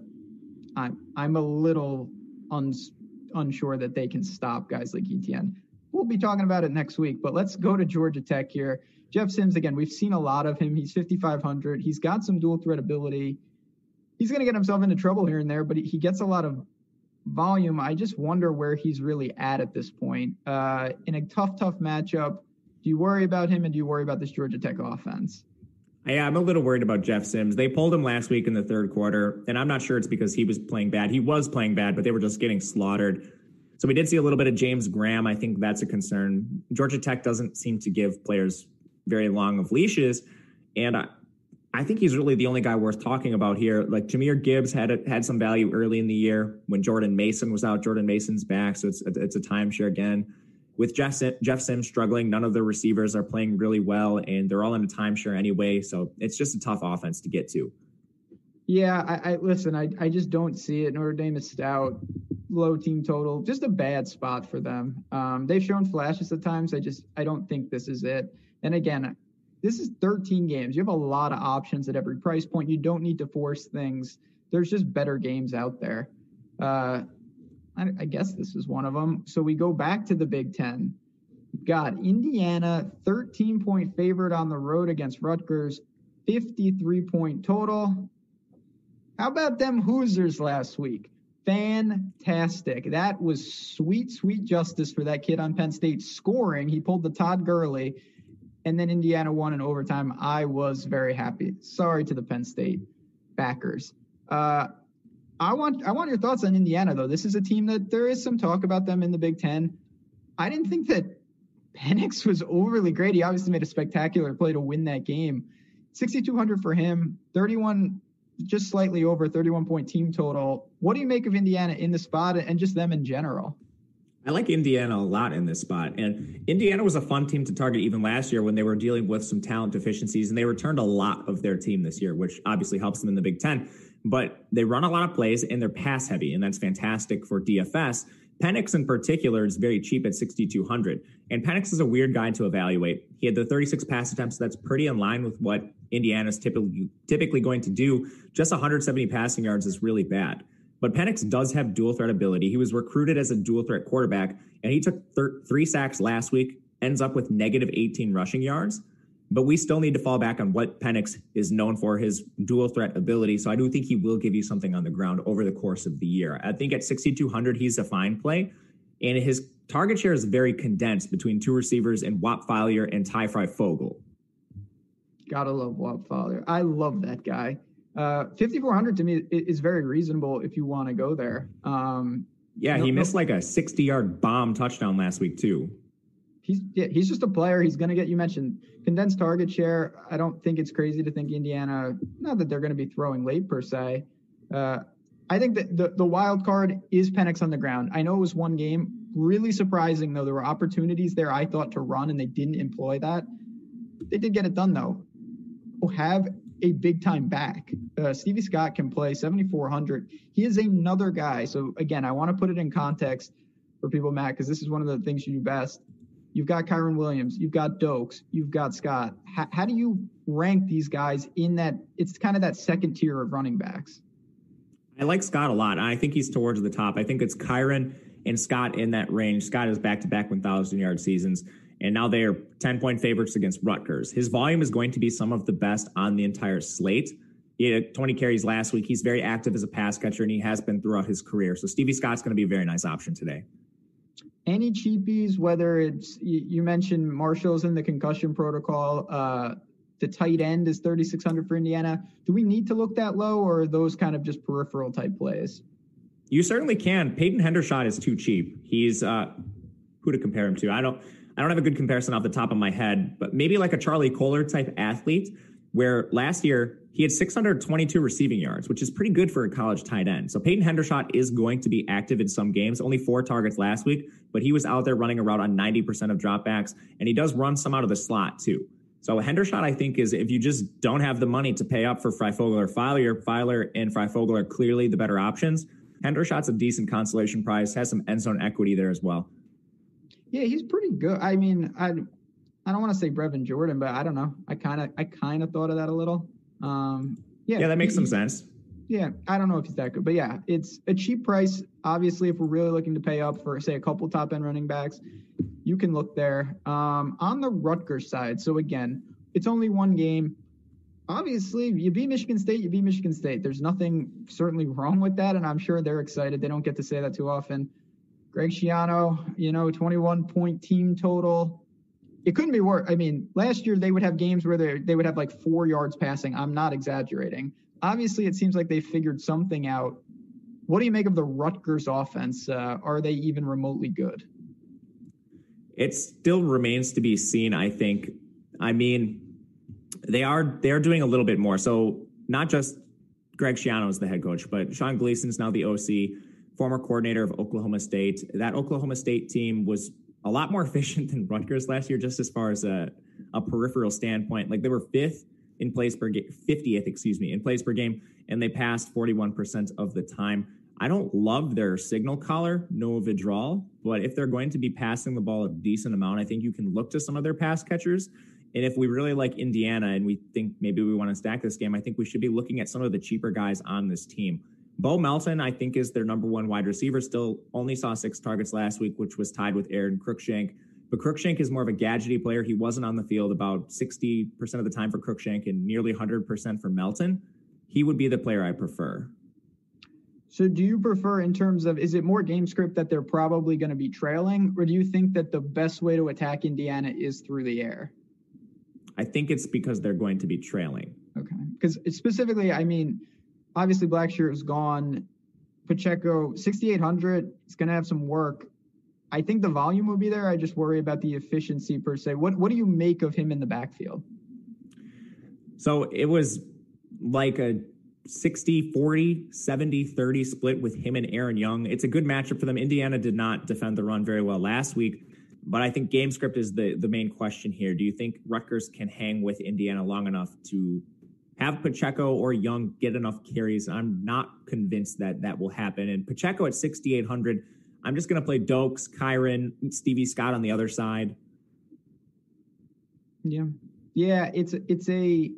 I'm I'm a little uns, unsure that they can stop guys like Etienne. we'll be talking about it next week. But let's go to Georgia Tech here. Jeff Sims, again, we've seen a lot of him. He's 5,500. He's got some dual threat ability. He's going to get himself into trouble here and there, but he gets a lot of volume. I just wonder where he's really at at this point. Uh, in a tough, tough matchup, do you worry about him and do you worry about this Georgia Tech offense? Yeah, I'm a little worried about Jeff Sims. They pulled him last week in the third quarter, and I'm not sure it's because he was playing bad. He was playing bad, but they were just getting slaughtered. So we did see a little bit of James Graham. I think that's a concern. Georgia Tech doesn't seem to give players very long of leashes, and I, I think he's really the only guy worth talking about here. Like Jahmyr Gibbs had a, had some value early in the year when Jordan Mason was out. Jordan Mason's back, so it's it's a timeshare again with Jeff, Jeff Sims struggling, none of the receivers are playing really well, and they're all in a timeshare anyway. So it's just a tough offense to get to. Yeah, I, I listen. I, I just don't see it. Notre Dame is stout, low team total, just a bad spot for them. Um, they've shown flashes at times. I just I don't think this is it. And again, this is 13 games. You have a lot of options at every price point. You don't need to force things. There's just better games out there. Uh, I, I guess this is one of them. So we go back to the Big Ten. We've got Indiana, 13 point favorite on the road against Rutgers, 53 point total. How about them Hoosiers last week? Fantastic. That was sweet, sweet justice for that kid on Penn State scoring. He pulled the Todd Gurley, and then Indiana won in overtime. I was very happy. Sorry to the Penn State backers. Uh, I want I want your thoughts on Indiana though. This is a team that there is some talk about them in the Big Ten. I didn't think that Penix was overly great. He obviously made a spectacular play to win that game. 6,200 for him, 31, just slightly over 31 point team total. What do you make of Indiana in the spot and just them in general? I like Indiana a lot in this spot. And Indiana was a fun team to target even last year when they were dealing with some talent deficiencies, and they returned a lot of their team this year, which obviously helps them in the Big Ten but they run a lot of plays and they're pass heavy, and that's fantastic for DFS. Penix in particular is very cheap at 6,200. And Penix is a weird guy to evaluate. He had the 36 pass attempts. That's pretty in line with what Indiana's typically, typically going to do. Just 170 passing yards is really bad. But Penix does have dual threat ability. He was recruited as a dual threat quarterback, and he took thir- three sacks last week, ends up with negative 18 rushing yards but we still need to fall back on what Penix is known for, his dual threat ability. So I do think he will give you something on the ground over the course of the year. I think at 6,200, he's a fine play. And his target share is very condensed between two receivers and Whop Philyor and Ty Fryfogle. Gotta love Whop Philyor. I love that guy. Uh, 5,400 to me is very reasonable if you want to go there. Um, yeah, no, he missed no, like a 60 yard bomb touchdown last week, too he's he's just a player. He's going to get you mentioned condensed target share. I don't think it's crazy to think Indiana. Not that they're going to be throwing late per se. Uh, I think that the the wild card is Penix on the ground. I know it was one game. Really surprising though. There were opportunities there I thought to run and they didn't employ that. They did get it done though. Will have a big time back. Uh, Stevie Scott can play 7,400. He is another guy. So again, I want to put it in context for people, Matt, because this is one of the things you do best You've got Kyren Williams, you've got Doaks, you've got Scott. How, how do you rank these guys in that? It's kind of that second tier of running backs. I like Scott a lot. I think he's towards the top. I think it's Kyron and Scott in that range. Scott is back to back 1,000 yard seasons, and now they are 10 point favorites against Rutgers. His volume is going to be some of the best on the entire slate. He had 20 carries last week. He's very active as a pass catcher, and he has been throughout his career. So Stevie Scott's going to be a very nice option today any cheapies, whether it's you mentioned Marshall's in the concussion protocol, uh, the tight end is 3,600 for Indiana. Do we need to look that low, or are those kind of just peripheral type plays? You certainly can. Peyton Hendershot is too cheap. He's uh, who to compare him to? I don't. I don't have a good comparison off the top of my head, but maybe like a Charlie Kolar type athlete, where last year he had 622 receiving yards, which is pretty good for a college tight end. So Peyton Hendershot is going to be active in some games. Only four targets last week, but he was out there running around on 90% of dropbacks, and he does run some out of the slot too. So Hendershot, I think, is if you just don't have the money to pay up for Fryfogle or Philyor, Philyor and Fryfogle are clearly the better options. Hendershot's a decent consolation prize, has some end zone equity there as well. Yeah, he's pretty good. I mean, I I don't want to say Brevin Jordan, but I don't know. I kind of I kind of thought of that a little. Um, yeah, yeah, that makes he, some sense. Yeah, I don't know if he's that good, but yeah, it's a cheap price. Obviously, if we're really looking to pay up for say a couple top end running backs, you can look there. Um, on the Rutgers side, so again, it's only one game. Obviously, you beat Michigan State, you beat Michigan State. There's nothing certainly wrong with that, and I'm sure they're excited. They don't get to say that too often. Greg Schiano, you know, 21 point team total. It couldn't be worse. I mean, last year they would have games where they they would have like four yards passing. I'm not exaggerating. Obviously, it seems like they figured something out. What do you make of the Rutgers offense? Uh, are they even remotely good? It still remains to be seen. I think. I mean, they are they are doing a little bit more. So not just Greg Schiano is the head coach, but Sean Gleeson's now the OC, former coordinator of Oklahoma State. That Oklahoma State team was a lot more efficient than Rutgers last year, just as far as a, a peripheral standpoint. Like they were fifth in plays per game, 50th, excuse me, in plays per game, and they passed 41% of the time. I don't love their signal caller, Noah Vedral, but if they're going to be passing the ball a decent amount, I think you can look to some of their pass catchers. And if we really like Indiana and we think maybe we want to stack this game, I think we should be looking at some of the cheaper guys on this team. Bo Melton, I think, is their number one wide receiver. Still only saw six targets last week, which was tied with Aron Cruickshank. But Cruickshank is more of a gadgety player. He wasn't on the field about 60% of the time for Cruickshank and nearly 100% for Melton. He would be the player I prefer. So, do you prefer, in terms of, is it more game script that they're probably going to be trailing, or do you think that the best way to attack Indiana is through the air? I think it's because they're going to be trailing. Okay. Because specifically, I mean, obviously Blackshear is gone. Pacheco, 6,800, he's going to have some work. I think the volume will be there. I just worry about the efficiency per se. What What do you make of him in the backfield? So it was like a 60 40, 70 30 split with him and Aaron Young. It's a good matchup for them. Indiana did not defend the run very well last week. But I think game script is the the main question here. Do you think Rutgers can hang with Indiana long enough to have Pacheco or Young get enough carries? I'm not convinced that that will happen. And Pacheco at 6,800, I'm just going to play Doaks, Kyren, Stevie Scott on the other side. Yeah, yeah, it's it's a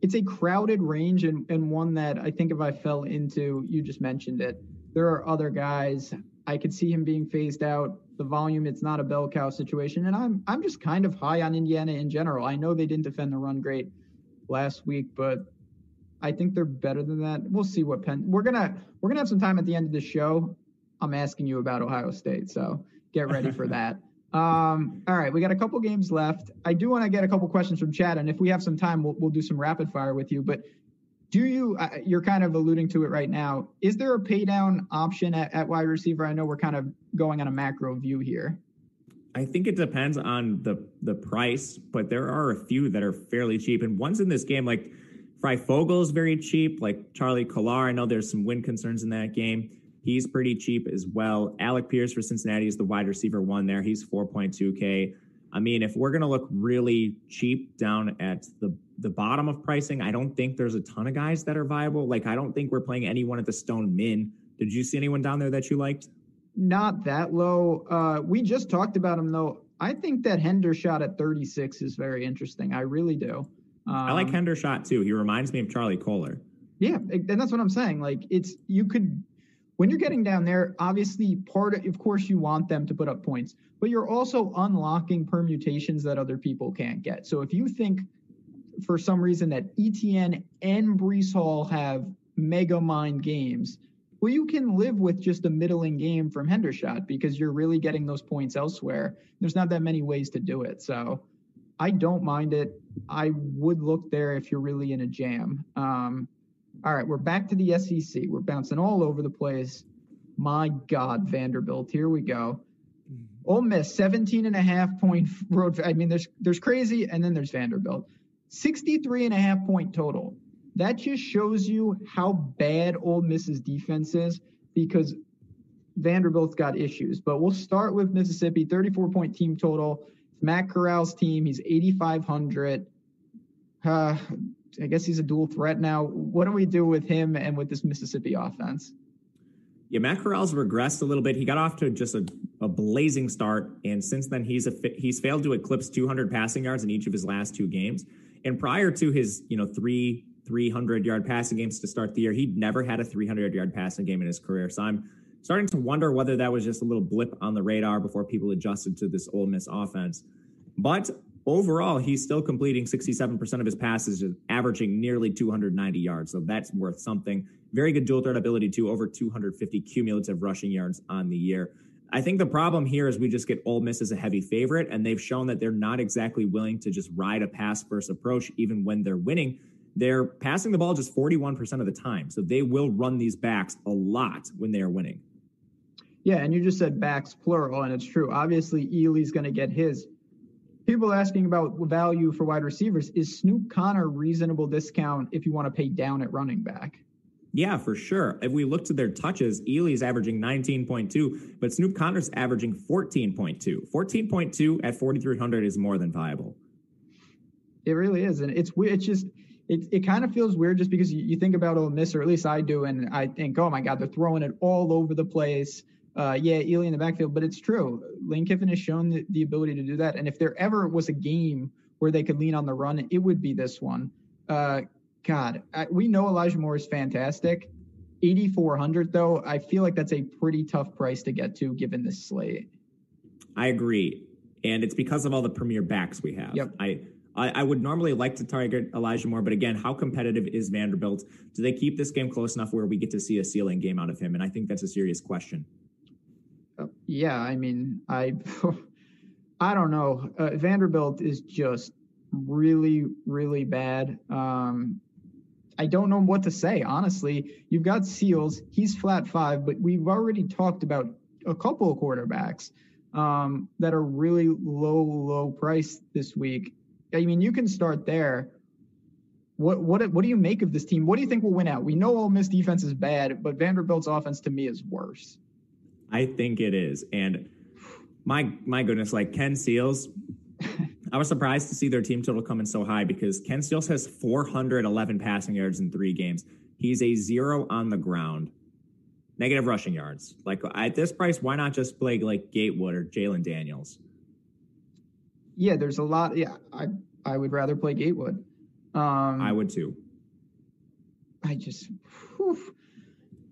it's a crowded range and, and one that I think if I fell into, you just mentioned it. There are other guys. I could see him being phased out the volume. It's not a bell cow situation, and I'm I'm just kind of high on Indiana in general. I know they didn't defend the run great last week, but I think they're better than that. We'll see what Penn. We're gonna we're gonna have some time at the end of the show. I'm asking you about Ohio State, so get ready for that. Um, all right, we got a couple games left. I do want to get a couple questions from Chad, and if we have some time, we'll, we'll do some rapid fire with you. But do you uh, you're kind of alluding to it right now is there a pay down option at, at, wide receiver i know we're kind of going on a macro view here i think it depends on the the price but there are a few that are fairly cheap and ones in this game like Fryfogle is very cheap like charlie kolar i know there's some win concerns in that game he's pretty cheap as well alec pierce for cincinnati is the wide receiver one there he's 4.2k I mean, if we're to look really cheap down at the the bottom of pricing, I don't think there's a ton of guys that are viable. Like, I don't think we're playing anyone at the Stone Min. Did you see anyone down there that you liked? Not that low. Uh, we just talked about him though. I think that Hendershot at 36 is very interesting. I really do. Um, I like um, Hendershot too. He reminds me of Charlie Kolar. Yeah, and that's what I'm saying. Like, it's you could when you're getting down there, obviously part of, of course you want them to put up points, but you're also unlocking permutations that other people can't get. So if you think for some reason that Etienne and Breece Hall have mega mind games, well, you can live with just a middling game from Hendershot because you're really getting those points elsewhere. There's not that many ways to do it. So I don't mind it. I would look there if you're really in a jam. Um, all right, we're back to the SEC. We're bouncing all over the place. My God, Vanderbilt. Here we go. Mm-hmm. Ole Miss, 17 and a half point road. I mean, there's there's crazy, and then there's Vanderbilt. 63 and a half point total. That just shows you how bad Ole Miss's defense is because Vanderbilt's got issues. But we'll start with Mississippi, 34 point team total. It's Matt Corral's team. He's 8,500. Uh, I guess he's a dual threat now. What do we do with him and with this Mississippi offense? Yeah, Matt Corral's regressed a little bit. He got off to just a, a blazing start, and since then he's a, he's failed to eclipse 200 passing yards in each of his last two games. And prior to his, you know, three 300 yard passing games to start the year, he'd never had a 300 yard passing game in his career. So I'm starting to wonder whether that was just a little blip on the radar before people adjusted to this Ole Miss offense. But overall, he's still completing 67% of his passes, averaging nearly 290 yards. So that's worth something. Very good dual threat ability, too, over 250 cumulative rushing yards on the year. I think the problem here is we just get Ole Miss as a heavy favorite, and they've shown that they're not exactly willing to just ride a pass first approach, even when they're winning. They're passing the ball just 41% of the time. So they will run these backs a lot when they are winning. Yeah, and you just said backs plural, and it's true. Obviously, Ealy's going to get his. People asking about value for wide receivers. Is Snoop Conner reasonable discount if you want to pay down at running back? Yeah, for sure. If we look to their touches, Ealy's averaging 19.2, but Snoop Conner's averaging 14.2. 14.2 at 4,300 is more than viable. It really is. And it's It's just, it, it kind of feels weird just because you, you think about Ole Miss, or at least I do, and I think, oh my God, they're throwing it all over the place. Uh, yeah, Ealy in the backfield, but it's true. Lane Kiffin has shown the, the ability to do that. And if there ever was a game where they could lean on the run, it would be this one. Uh, God, I, we know Elijah Moore is fantastic. 8,400 though, I feel like that's a pretty tough price to get to given this slate. I agree. And it's because of all the premier backs we have. Yep. I, I, would normally like to target Elijah Moore, but again, how competitive is Vanderbilt? Do they keep this game close enough where we get to see a ceiling game out of him? And I think that's a serious question. Uh, yeah, I mean, I I don't know. Uh, Vanderbilt is just really, really bad. Um, I don't know what to say, honestly. You've got Seals, he's flat five, but we've already talked about a couple of quarterbacks um, that are really low, low price this week. I mean, you can start there. What what what do you make of this team? What do you think will win out? We know Ole Miss defense is bad, but Vanderbilt's offense to me is worse. I think it is, and my my goodness, like Ken Seals, I was surprised to see their team total come in so high because Ken Seals has 411 passing yards in three games. He's a zero on the ground, negative rushing yards. Like at this price, why not just play like Gatewood or Jalon Daniels? Yeah, there's a lot. Yeah, I I would rather play Gatewood. Um, I would too. I just.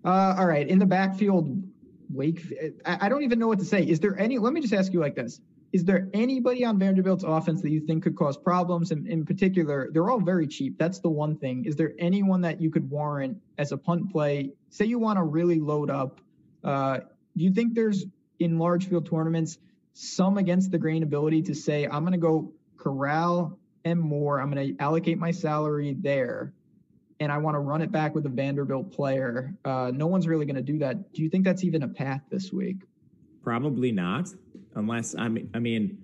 Uh, all right, in the backfield, Wake. I, I don't even know what to say. Is there any? Let me just ask you like this: is there anybody on Vanderbilt's offense that you think could cause problems? And in particular, they're all very cheap. That's the one thing. Is there anyone that you could warrant as a punt play? Say you want to really load up. Uh, do you think there's in large field tournaments some against the grain ability to say, I'm going to go Corral and Moore. I'm going to allocate my salary there and I want to run it back with a Vanderbilt player. Uh, no one's really going to do that. Do you think that's even a path this week? Probably not unless I mean, I mean,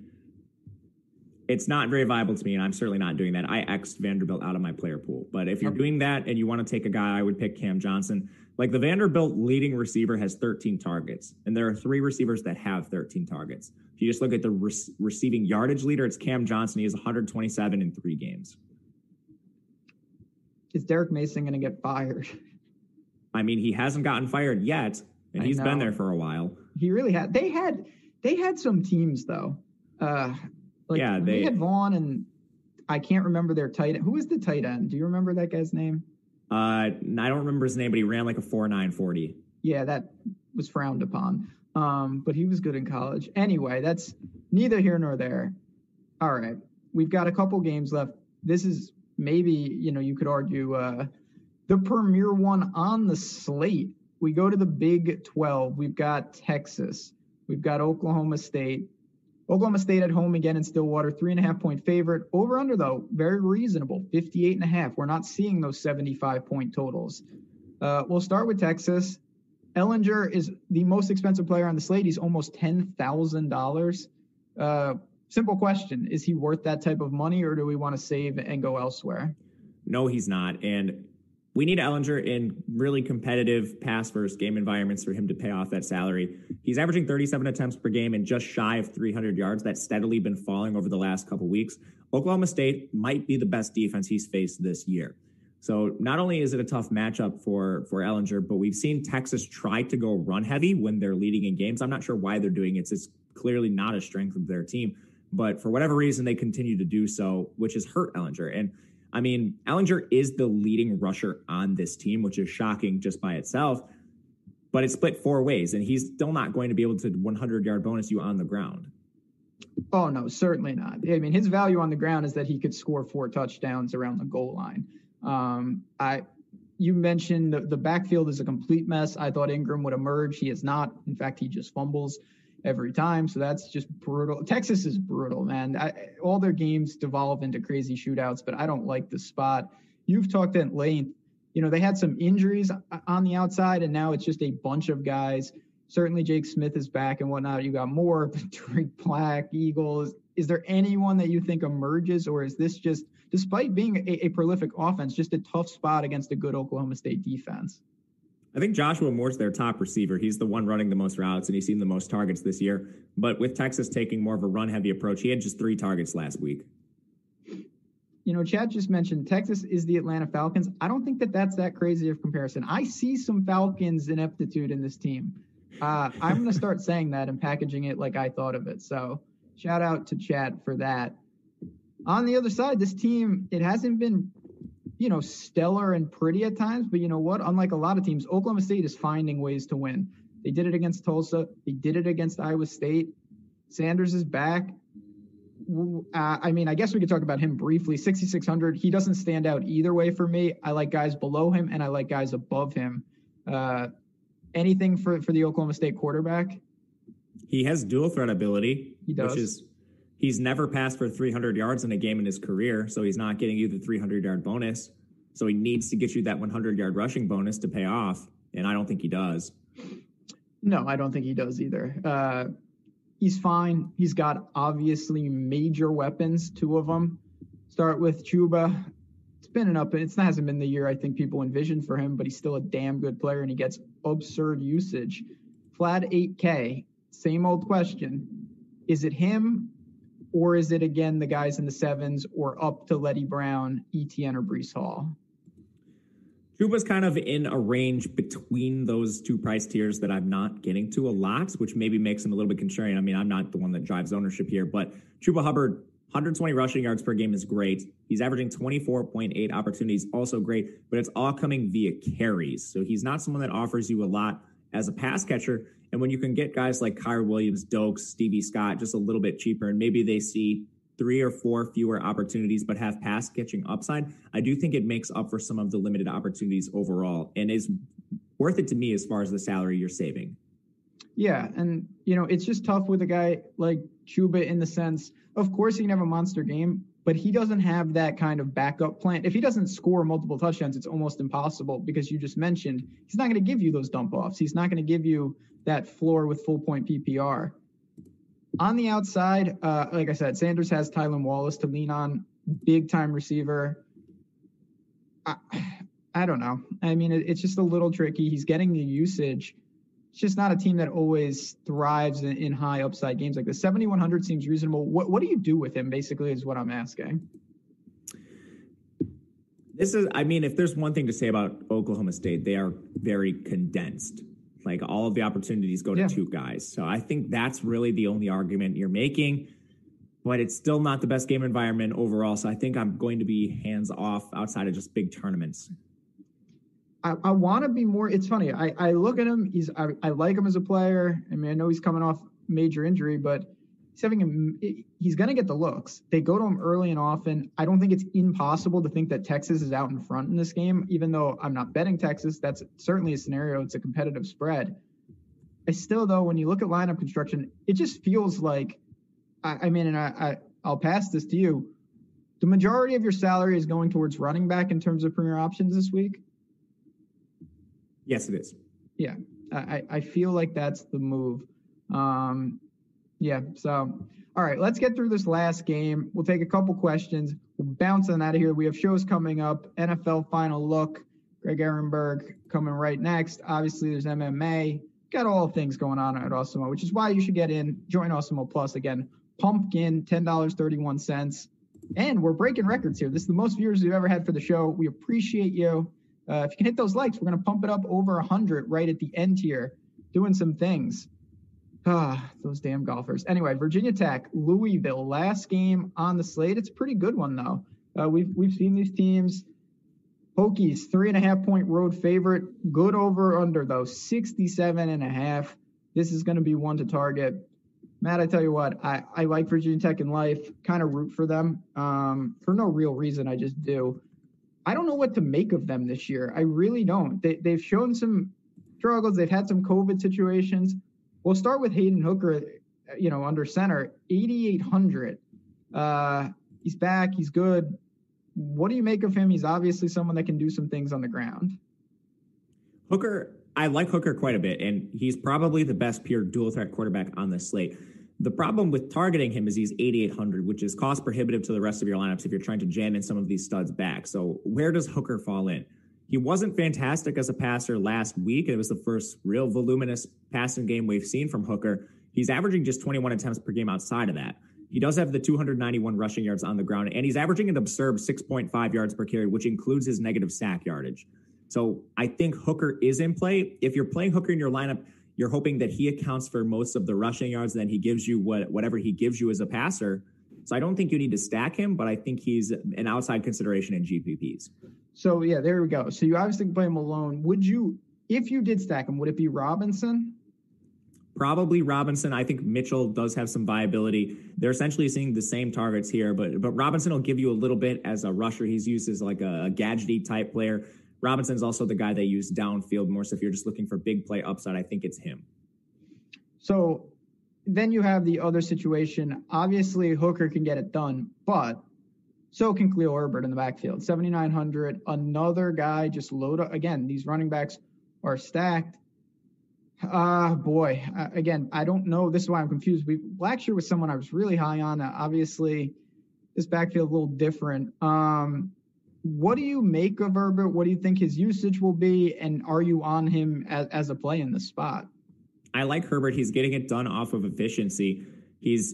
it's not very viable to me, and I'm certainly not doing that. I X'd Vanderbilt out of my player pool. But if you're doing that and you want to take a guy, I would pick Cam Johnson. Like the Vanderbilt leading receiver has 13 targets, and there are three receivers that have 13 targets. If you just look at the re- receiving yardage leader, it's Cam Johnson. He has 127 in three games. Is Derek Mason going to get fired? I mean, he hasn't gotten fired yet, and he's been there for a while. He really had. They had they had some teams though. Uh, like yeah, they, they had Vaughn and I can't remember their tight end. Who was the tight end? Do you remember that guy's name? Uh, I don't remember his name, but he ran like a four nine forty. Yeah, that was frowned upon. Um, but he was good in college. Anyway, that's neither here nor there. All right, we've got a couple games left. This is maybe you know you could argue uh, the premier one on the slate. We go to the Big Twelve. We've got Texas. We've got Oklahoma State. Oklahoma State at home again in Stillwater, three and a half point favorite. Over under though, very reasonable, 58 and a half. We're not seeing those 75 point totals. Uh, we'll start with Texas. Ehlinger is the most expensive player on the slate. He's almost $10,000. Uh, simple question. Is he worth that type of money or do we want to save and go elsewhere? No, he's not. And we need Ehlinger in really competitive pass first game environments for him to pay off that salary. He's averaging 37 attempts per game and just shy of 300 yards. That's steadily been falling over the last couple weeks. Oklahoma State might be the best defense he's faced this year. So not only is it a tough matchup for for Ehlinger, but we've seen Texas try to go run heavy when they're leading in games. I'm not sure why they're doing it. It's clearly not a strength of their team, but for whatever reason they continue to do so, which has hurt Ehlinger. And I mean, Ehlinger is the leading rusher on this team, which is shocking just by itself. but it's split four ways, and he's still not going to be able to 100 yard bonus you on the ground. Oh no, certainly not. I mean, his value on the ground is that he could score four touchdowns around the goal line. Um, I, you mentioned the, the backfield is a complete mess. I thought Ingram would emerge. He is not. In fact, he just fumbles every time. So that's just brutal. Texas is brutal, man. I, all their games devolve into crazy shootouts, but I don't like the spot. You've talked at length. You know, they had some injuries on the outside, and now it's just a bunch of guys certainly Jake Smith is back and whatnot. You got more, Drake Black, Eagles. Is there anyone that you think emerges, or is this just, despite being a, a, prolific offense, just a tough spot against a good Oklahoma State defense? I think Joshua Moore's their top receiver. He's the one running the most routes, and he's seen the most targets this year. But with Texas taking more of a run heavy approach, he had just three targets last week. You know, Chad just mentioned Texas is the Atlanta Falcons. I don't think that that's that crazy of comparison. I see some Falcons ineptitude in this team. Uh, I'm going to start saying that and packaging it like I thought of it. So shout out to Chad for that. On the other side, this team, it hasn't been, you know, stellar and pretty at times, but you know what? Unlike a lot of teams, Oklahoma State is finding ways to win. They did it against Tulsa. They did it against Iowa State. Sanders is back. Uh, I mean, I guess we could talk about him briefly. 6,600. He doesn't stand out either way for me. I like guys below him and I like guys above him. Uh, anything for for the Oklahoma State quarterback? He has dual threat ability. He does. Which is he's never passed for 300 yards in a game in his career, so he's not getting you the 300 yard bonus. So he needs to get you that 100 yard rushing bonus to pay off, and I don't think he does. No, I don't think he does either. Uh, he's fine. He's got obviously major weapons, two of them. Start with Chuba It's been an up. And it hasn't been the year I think people envisioned for him, but he's still a damn good player and he gets absurd usage. Flat 8K, same old question. Is it him or is it again the guys in the sevens or up to Leddie Brown, Etienne, or Breece Hall? Chuba's kind of in a range between those two price tiers that I'm not getting to a lot, which maybe makes him a little bit contrarian. I mean, I'm not the one that drives ownership here, but Chuba Hubbard 120 rushing yards per game is great. He's averaging 24.8 opportunities, also great, but it's all coming via carries. So he's not someone that offers you a lot as a pass catcher. And when you can get guys like Kyren Williams, Doaks, Stevie Scott just a little bit cheaper, and maybe they see three or four fewer opportunities but have pass catching upside, I do think it makes up for some of the limited opportunities overall and is worth it to me as far as the salary you're saving. Yeah, and you know, it's just tough with a guy like Chuba in the sense – of course he can have a monster game, but he doesn't have that kind of backup plan. If he doesn't score multiple touchdowns, it's almost impossible because you just mentioned he's not going to give you those dump offs. He's not going to give you that floor with full point PPR. On the outside, uh, like I said, Sanders has Tylan Wallace to lean on, big time receiver. I, I don't know. I mean, it, it's just a little tricky. He's getting the usage it's just not a team that always thrives in, in high upside games like this. 7,100 seems reasonable. What, what do you do with him, basically, is what I'm asking. This is, I mean, if there's one thing to say about Oklahoma State, they are very condensed. Like all of the opportunities go to yeah. two guys. So I think that's really the only argument you're making but it's still not the best game environment overall. So I think I'm going to be hands off outside of just big tournaments. I, I want to be more. It's funny. I, I look at him. He's I, I like him as a player. I mean, I know he's coming off major injury, but he's having him. He's going to get the looks. They go to him early and often. I don't think it's impossible to think that Texas is out in front in this game. Even though I'm not betting Texas, that's certainly a scenario. It's a competitive spread. I still though, when you look at lineup construction, it just feels like. I, I mean, and I, I I'll pass this to you. The majority of your salary is going towards running back in terms of premier options this week. Yes, it is. Yeah, I, I feel like that's the move. Um, yeah, so all right, let's get through this last game. We'll take a couple questions. We'll bounce on out of here. We have shows coming up. NFL final look. Greg Ehrenberg coming right next. Obviously, there's MMA. Got all things going on at Awesemo, which is why you should get in. Join Awesemo Plus again. Pumpkin, ten dollars thirty one cents, and we're breaking records here. This is the most viewers we've ever had for the show. We appreciate you. Uh, if you can hit those likes, we're going to pump it up over 100 right at the end here, doing some things. Ah, those damn golfers. Anyway, Virginia Tech, Louisville, last game on the slate. It's a pretty good one though. Uh, we've we've seen these teams Hokies, three and a half point road favorite. Good over under though, 67 and a half. This is going to be one to target. Matt, I tell you what, I, I like Virginia Tech in life, kind of root for them um, for no real reason. I just do. I don't know what to make of them this year. I really don't. They, they've shown some struggles. They've had some COVID situations. We'll start with Hendon Hooker, you know, under center, 8,800. Uh, he's back. He's good. What do you make of him? He's obviously someone that can do some things on the ground. Hooker, I like Hooker quite a bit, and he's probably the best pure dual threat quarterback on this slate. The problem with targeting him is he's 8,800, which is cost prohibitive to the rest of your lineups if you're trying to jam in some of these studs back. So where does Hooker fall in? He wasn't fantastic as a passer last week. It was the first real voluminous passing game we've seen from Hooker. He's averaging just 21 attempts per game outside of that. He does have the 291 rushing yards on the ground, and he's averaging an absurd 6.5 yards per carry, which includes his negative sack yardage. So I think Hooker is in play. If you're playing Hooker in your lineup, you're hoping that he accounts for most of the rushing yards, then he gives you what whatever he gives you as a passer. So I don't think you need to stack him, but I think he's an outside consideration in GPPs. So yeah, there we go. So you obviously play him alone. Would you, if you did stack him, would it be Robinson? Probably Robinson. I think Mitchell does have some viability. They're essentially seeing the same targets here, but but Robinson will give you a little bit as a rusher. He's used as like a, a gadgety type player. Robinson's also the guy they use downfield more. So if you're just looking for big play upside, I think it's him. So then you have the other situation. Obviously, Hooker can get it done, but so can Khalil Herbert in the backfield. 7,900. Another guy just load up. Again, these running backs are stacked. Ah, uh, boy. Uh, again, I don't know. This is why I'm confused. We Blackshear was someone I was really high on. Uh, obviously, this backfield a little different. Um, what do you make of Herbert? What do you think his usage will be? And are you on him as, as a play in the spot? I like Herbert. He's getting it done off of efficiency. He's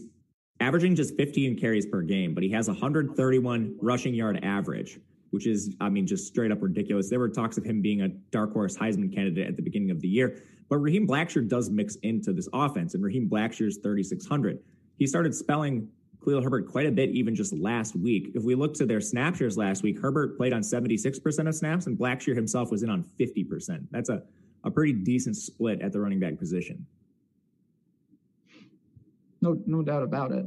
averaging just 15 carries per game, but he has 131 rushing yard average, which is, I mean, just straight up ridiculous. There were talks of him being a dark horse Heisman candidate at the beginning of the year, but Raheem Blackshear does mix into this offense, and Raheem Blackshear's 3,600. He started spelling Khalil Herbert quite a bit even just last week. If we look to their snap shares last week, Herbert played on 76% of snaps and Blackshear himself was in on 50%. That's a, a pretty decent split at the running back position. No, no doubt about it.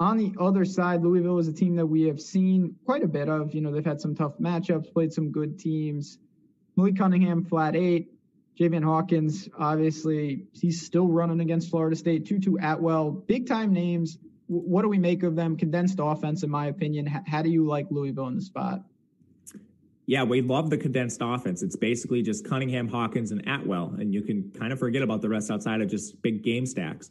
On the other side, Louisville is a team that we have seen quite a bit of. You know, they've had some tough matchups, played some good teams. Malik Cunningham, flat eight. Javian Hawkins, obviously, he's still running against Florida State. Tutu Atwell, big time names what do we make of them? Condensed offense, in my opinion. How do you like Louisville in the spot? Yeah, we love the condensed offense. It's basically just Cunningham, Hawkins, and Atwell, and you can kind of forget about the rest outside of just big game stacks.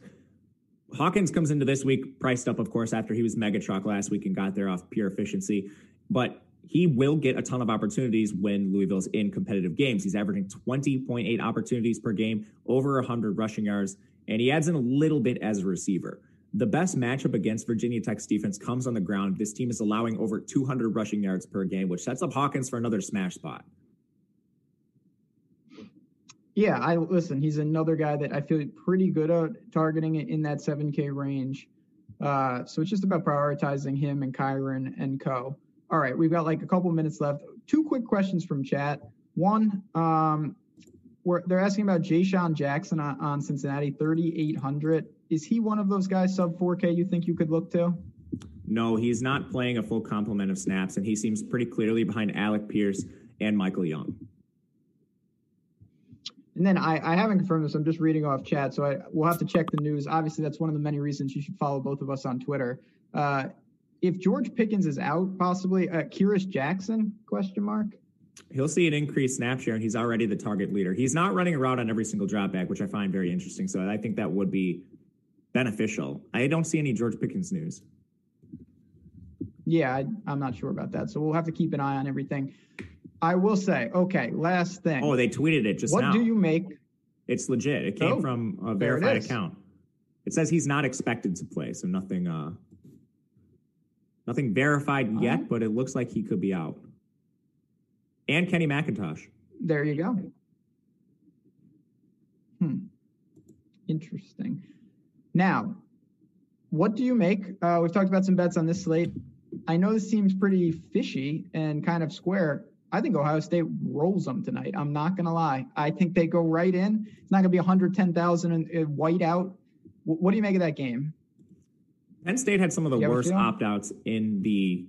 Hawkins comes into this week priced up, of course, after he was mega truck last week and got there off pure efficiency, but he will get a ton of opportunities when Louisville's in competitive games. He's averaging 20.8 opportunities per game, over 100 rushing yards, and he adds in a little bit as a receiver. The best matchup against Virginia Tech's defense comes on the ground. This team is allowing over 200 rushing yards per game, which sets up Hawkins for another smash spot. Yeah, I listen. He's another guy that I feel pretty good at targeting in that 7K range. Uh, so it's just about prioritizing him and Kyren and co. All right, we've got like a couple minutes left. Two quick questions from chat. One, um, they're asking about Jay Jackson on, on Cincinnati, 3,800 is he one of those guys sub 4K you think you could look to? No, he's not playing a full complement of snaps, and he seems pretty clearly behind Alec Pierce and Michael Young. And then I, I haven't confirmed this. I'm just reading off chat, so I we'll have to check the news. Obviously, that's one of the many reasons you should follow both of us on Twitter. Uh, if George Pickens is out, possibly uh, Kearis Jackson? Question mark. He'll see an increased snap share, and he's already the target leader. He's not running a route on every single drop back, which I find very interesting. So I think that would be beneficial. I don't see any George Pickens news. Yeah, I, am not sure about that. So we'll have to keep an eye on everything. I will say, okay, last thing. Oh, they tweeted it just what now. What do you make? It's legit. It came oh, from a verified account. It says he's not expected to play, so nothing uh nothing verified uh-huh. yet, but it looks like he could be out. And Kenny McIntosh. There you go. Hmm. Interesting. Now, what do you make? Uh, we've talked about some bets on this slate. I know this seems pretty fishy and kind of square. I think Ohio State rolls them tonight. I'm not going to lie. I think they go right in. It's not going to be 110,000 and white out. What do you make of that game? Penn State had some of the worst opt outs in the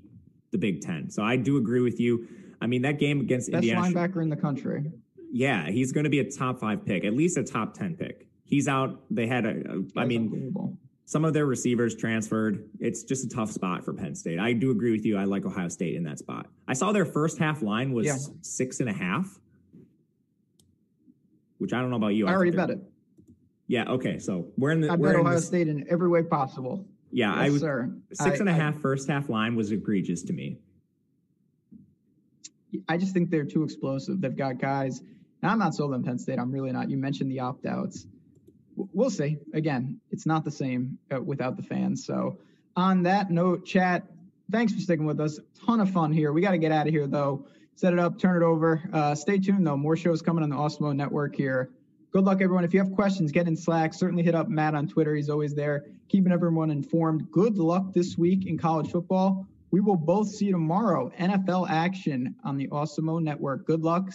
the Big Ten. So I do agree with you. I mean, that game against Best Indiana. Best linebacker in the country. Yeah, he's going to be a top five pick, at least a top 10 pick. He's out. They had a, a I mean, some of their receivers transferred. It's just a tough spot for Penn State. I do agree with you. I like Ohio State in that spot. I saw their first half line was yeah. six and a half, which I don't know about you. I, I already bet it. Yeah. Okay. So we're in the. I bet Ohio State in every way possible. Yeah, yes, I was. Sir. Six I, and a half first half line was egregious to me. I just think they're too explosive. They've got guys. And I'm not sold on Penn State. I'm really not. You mentioned the opt outs. We'll see. Again, it's not the same uh, without the fans. So, on that note, chat, thanks for sticking with us. Ton of fun here. We got to get out of here, though. Set it up, turn it over. Uh, stay tuned, though. More shows coming on the Awesemo Network here good luck, everyone. If you have questions, get in Slack. Certainly hit up Matt on Twitter. He's always there, keeping everyone informed. Good luck this week in college football. We will both see you tomorrow. NFL action on the Awesemo Network. Good luck.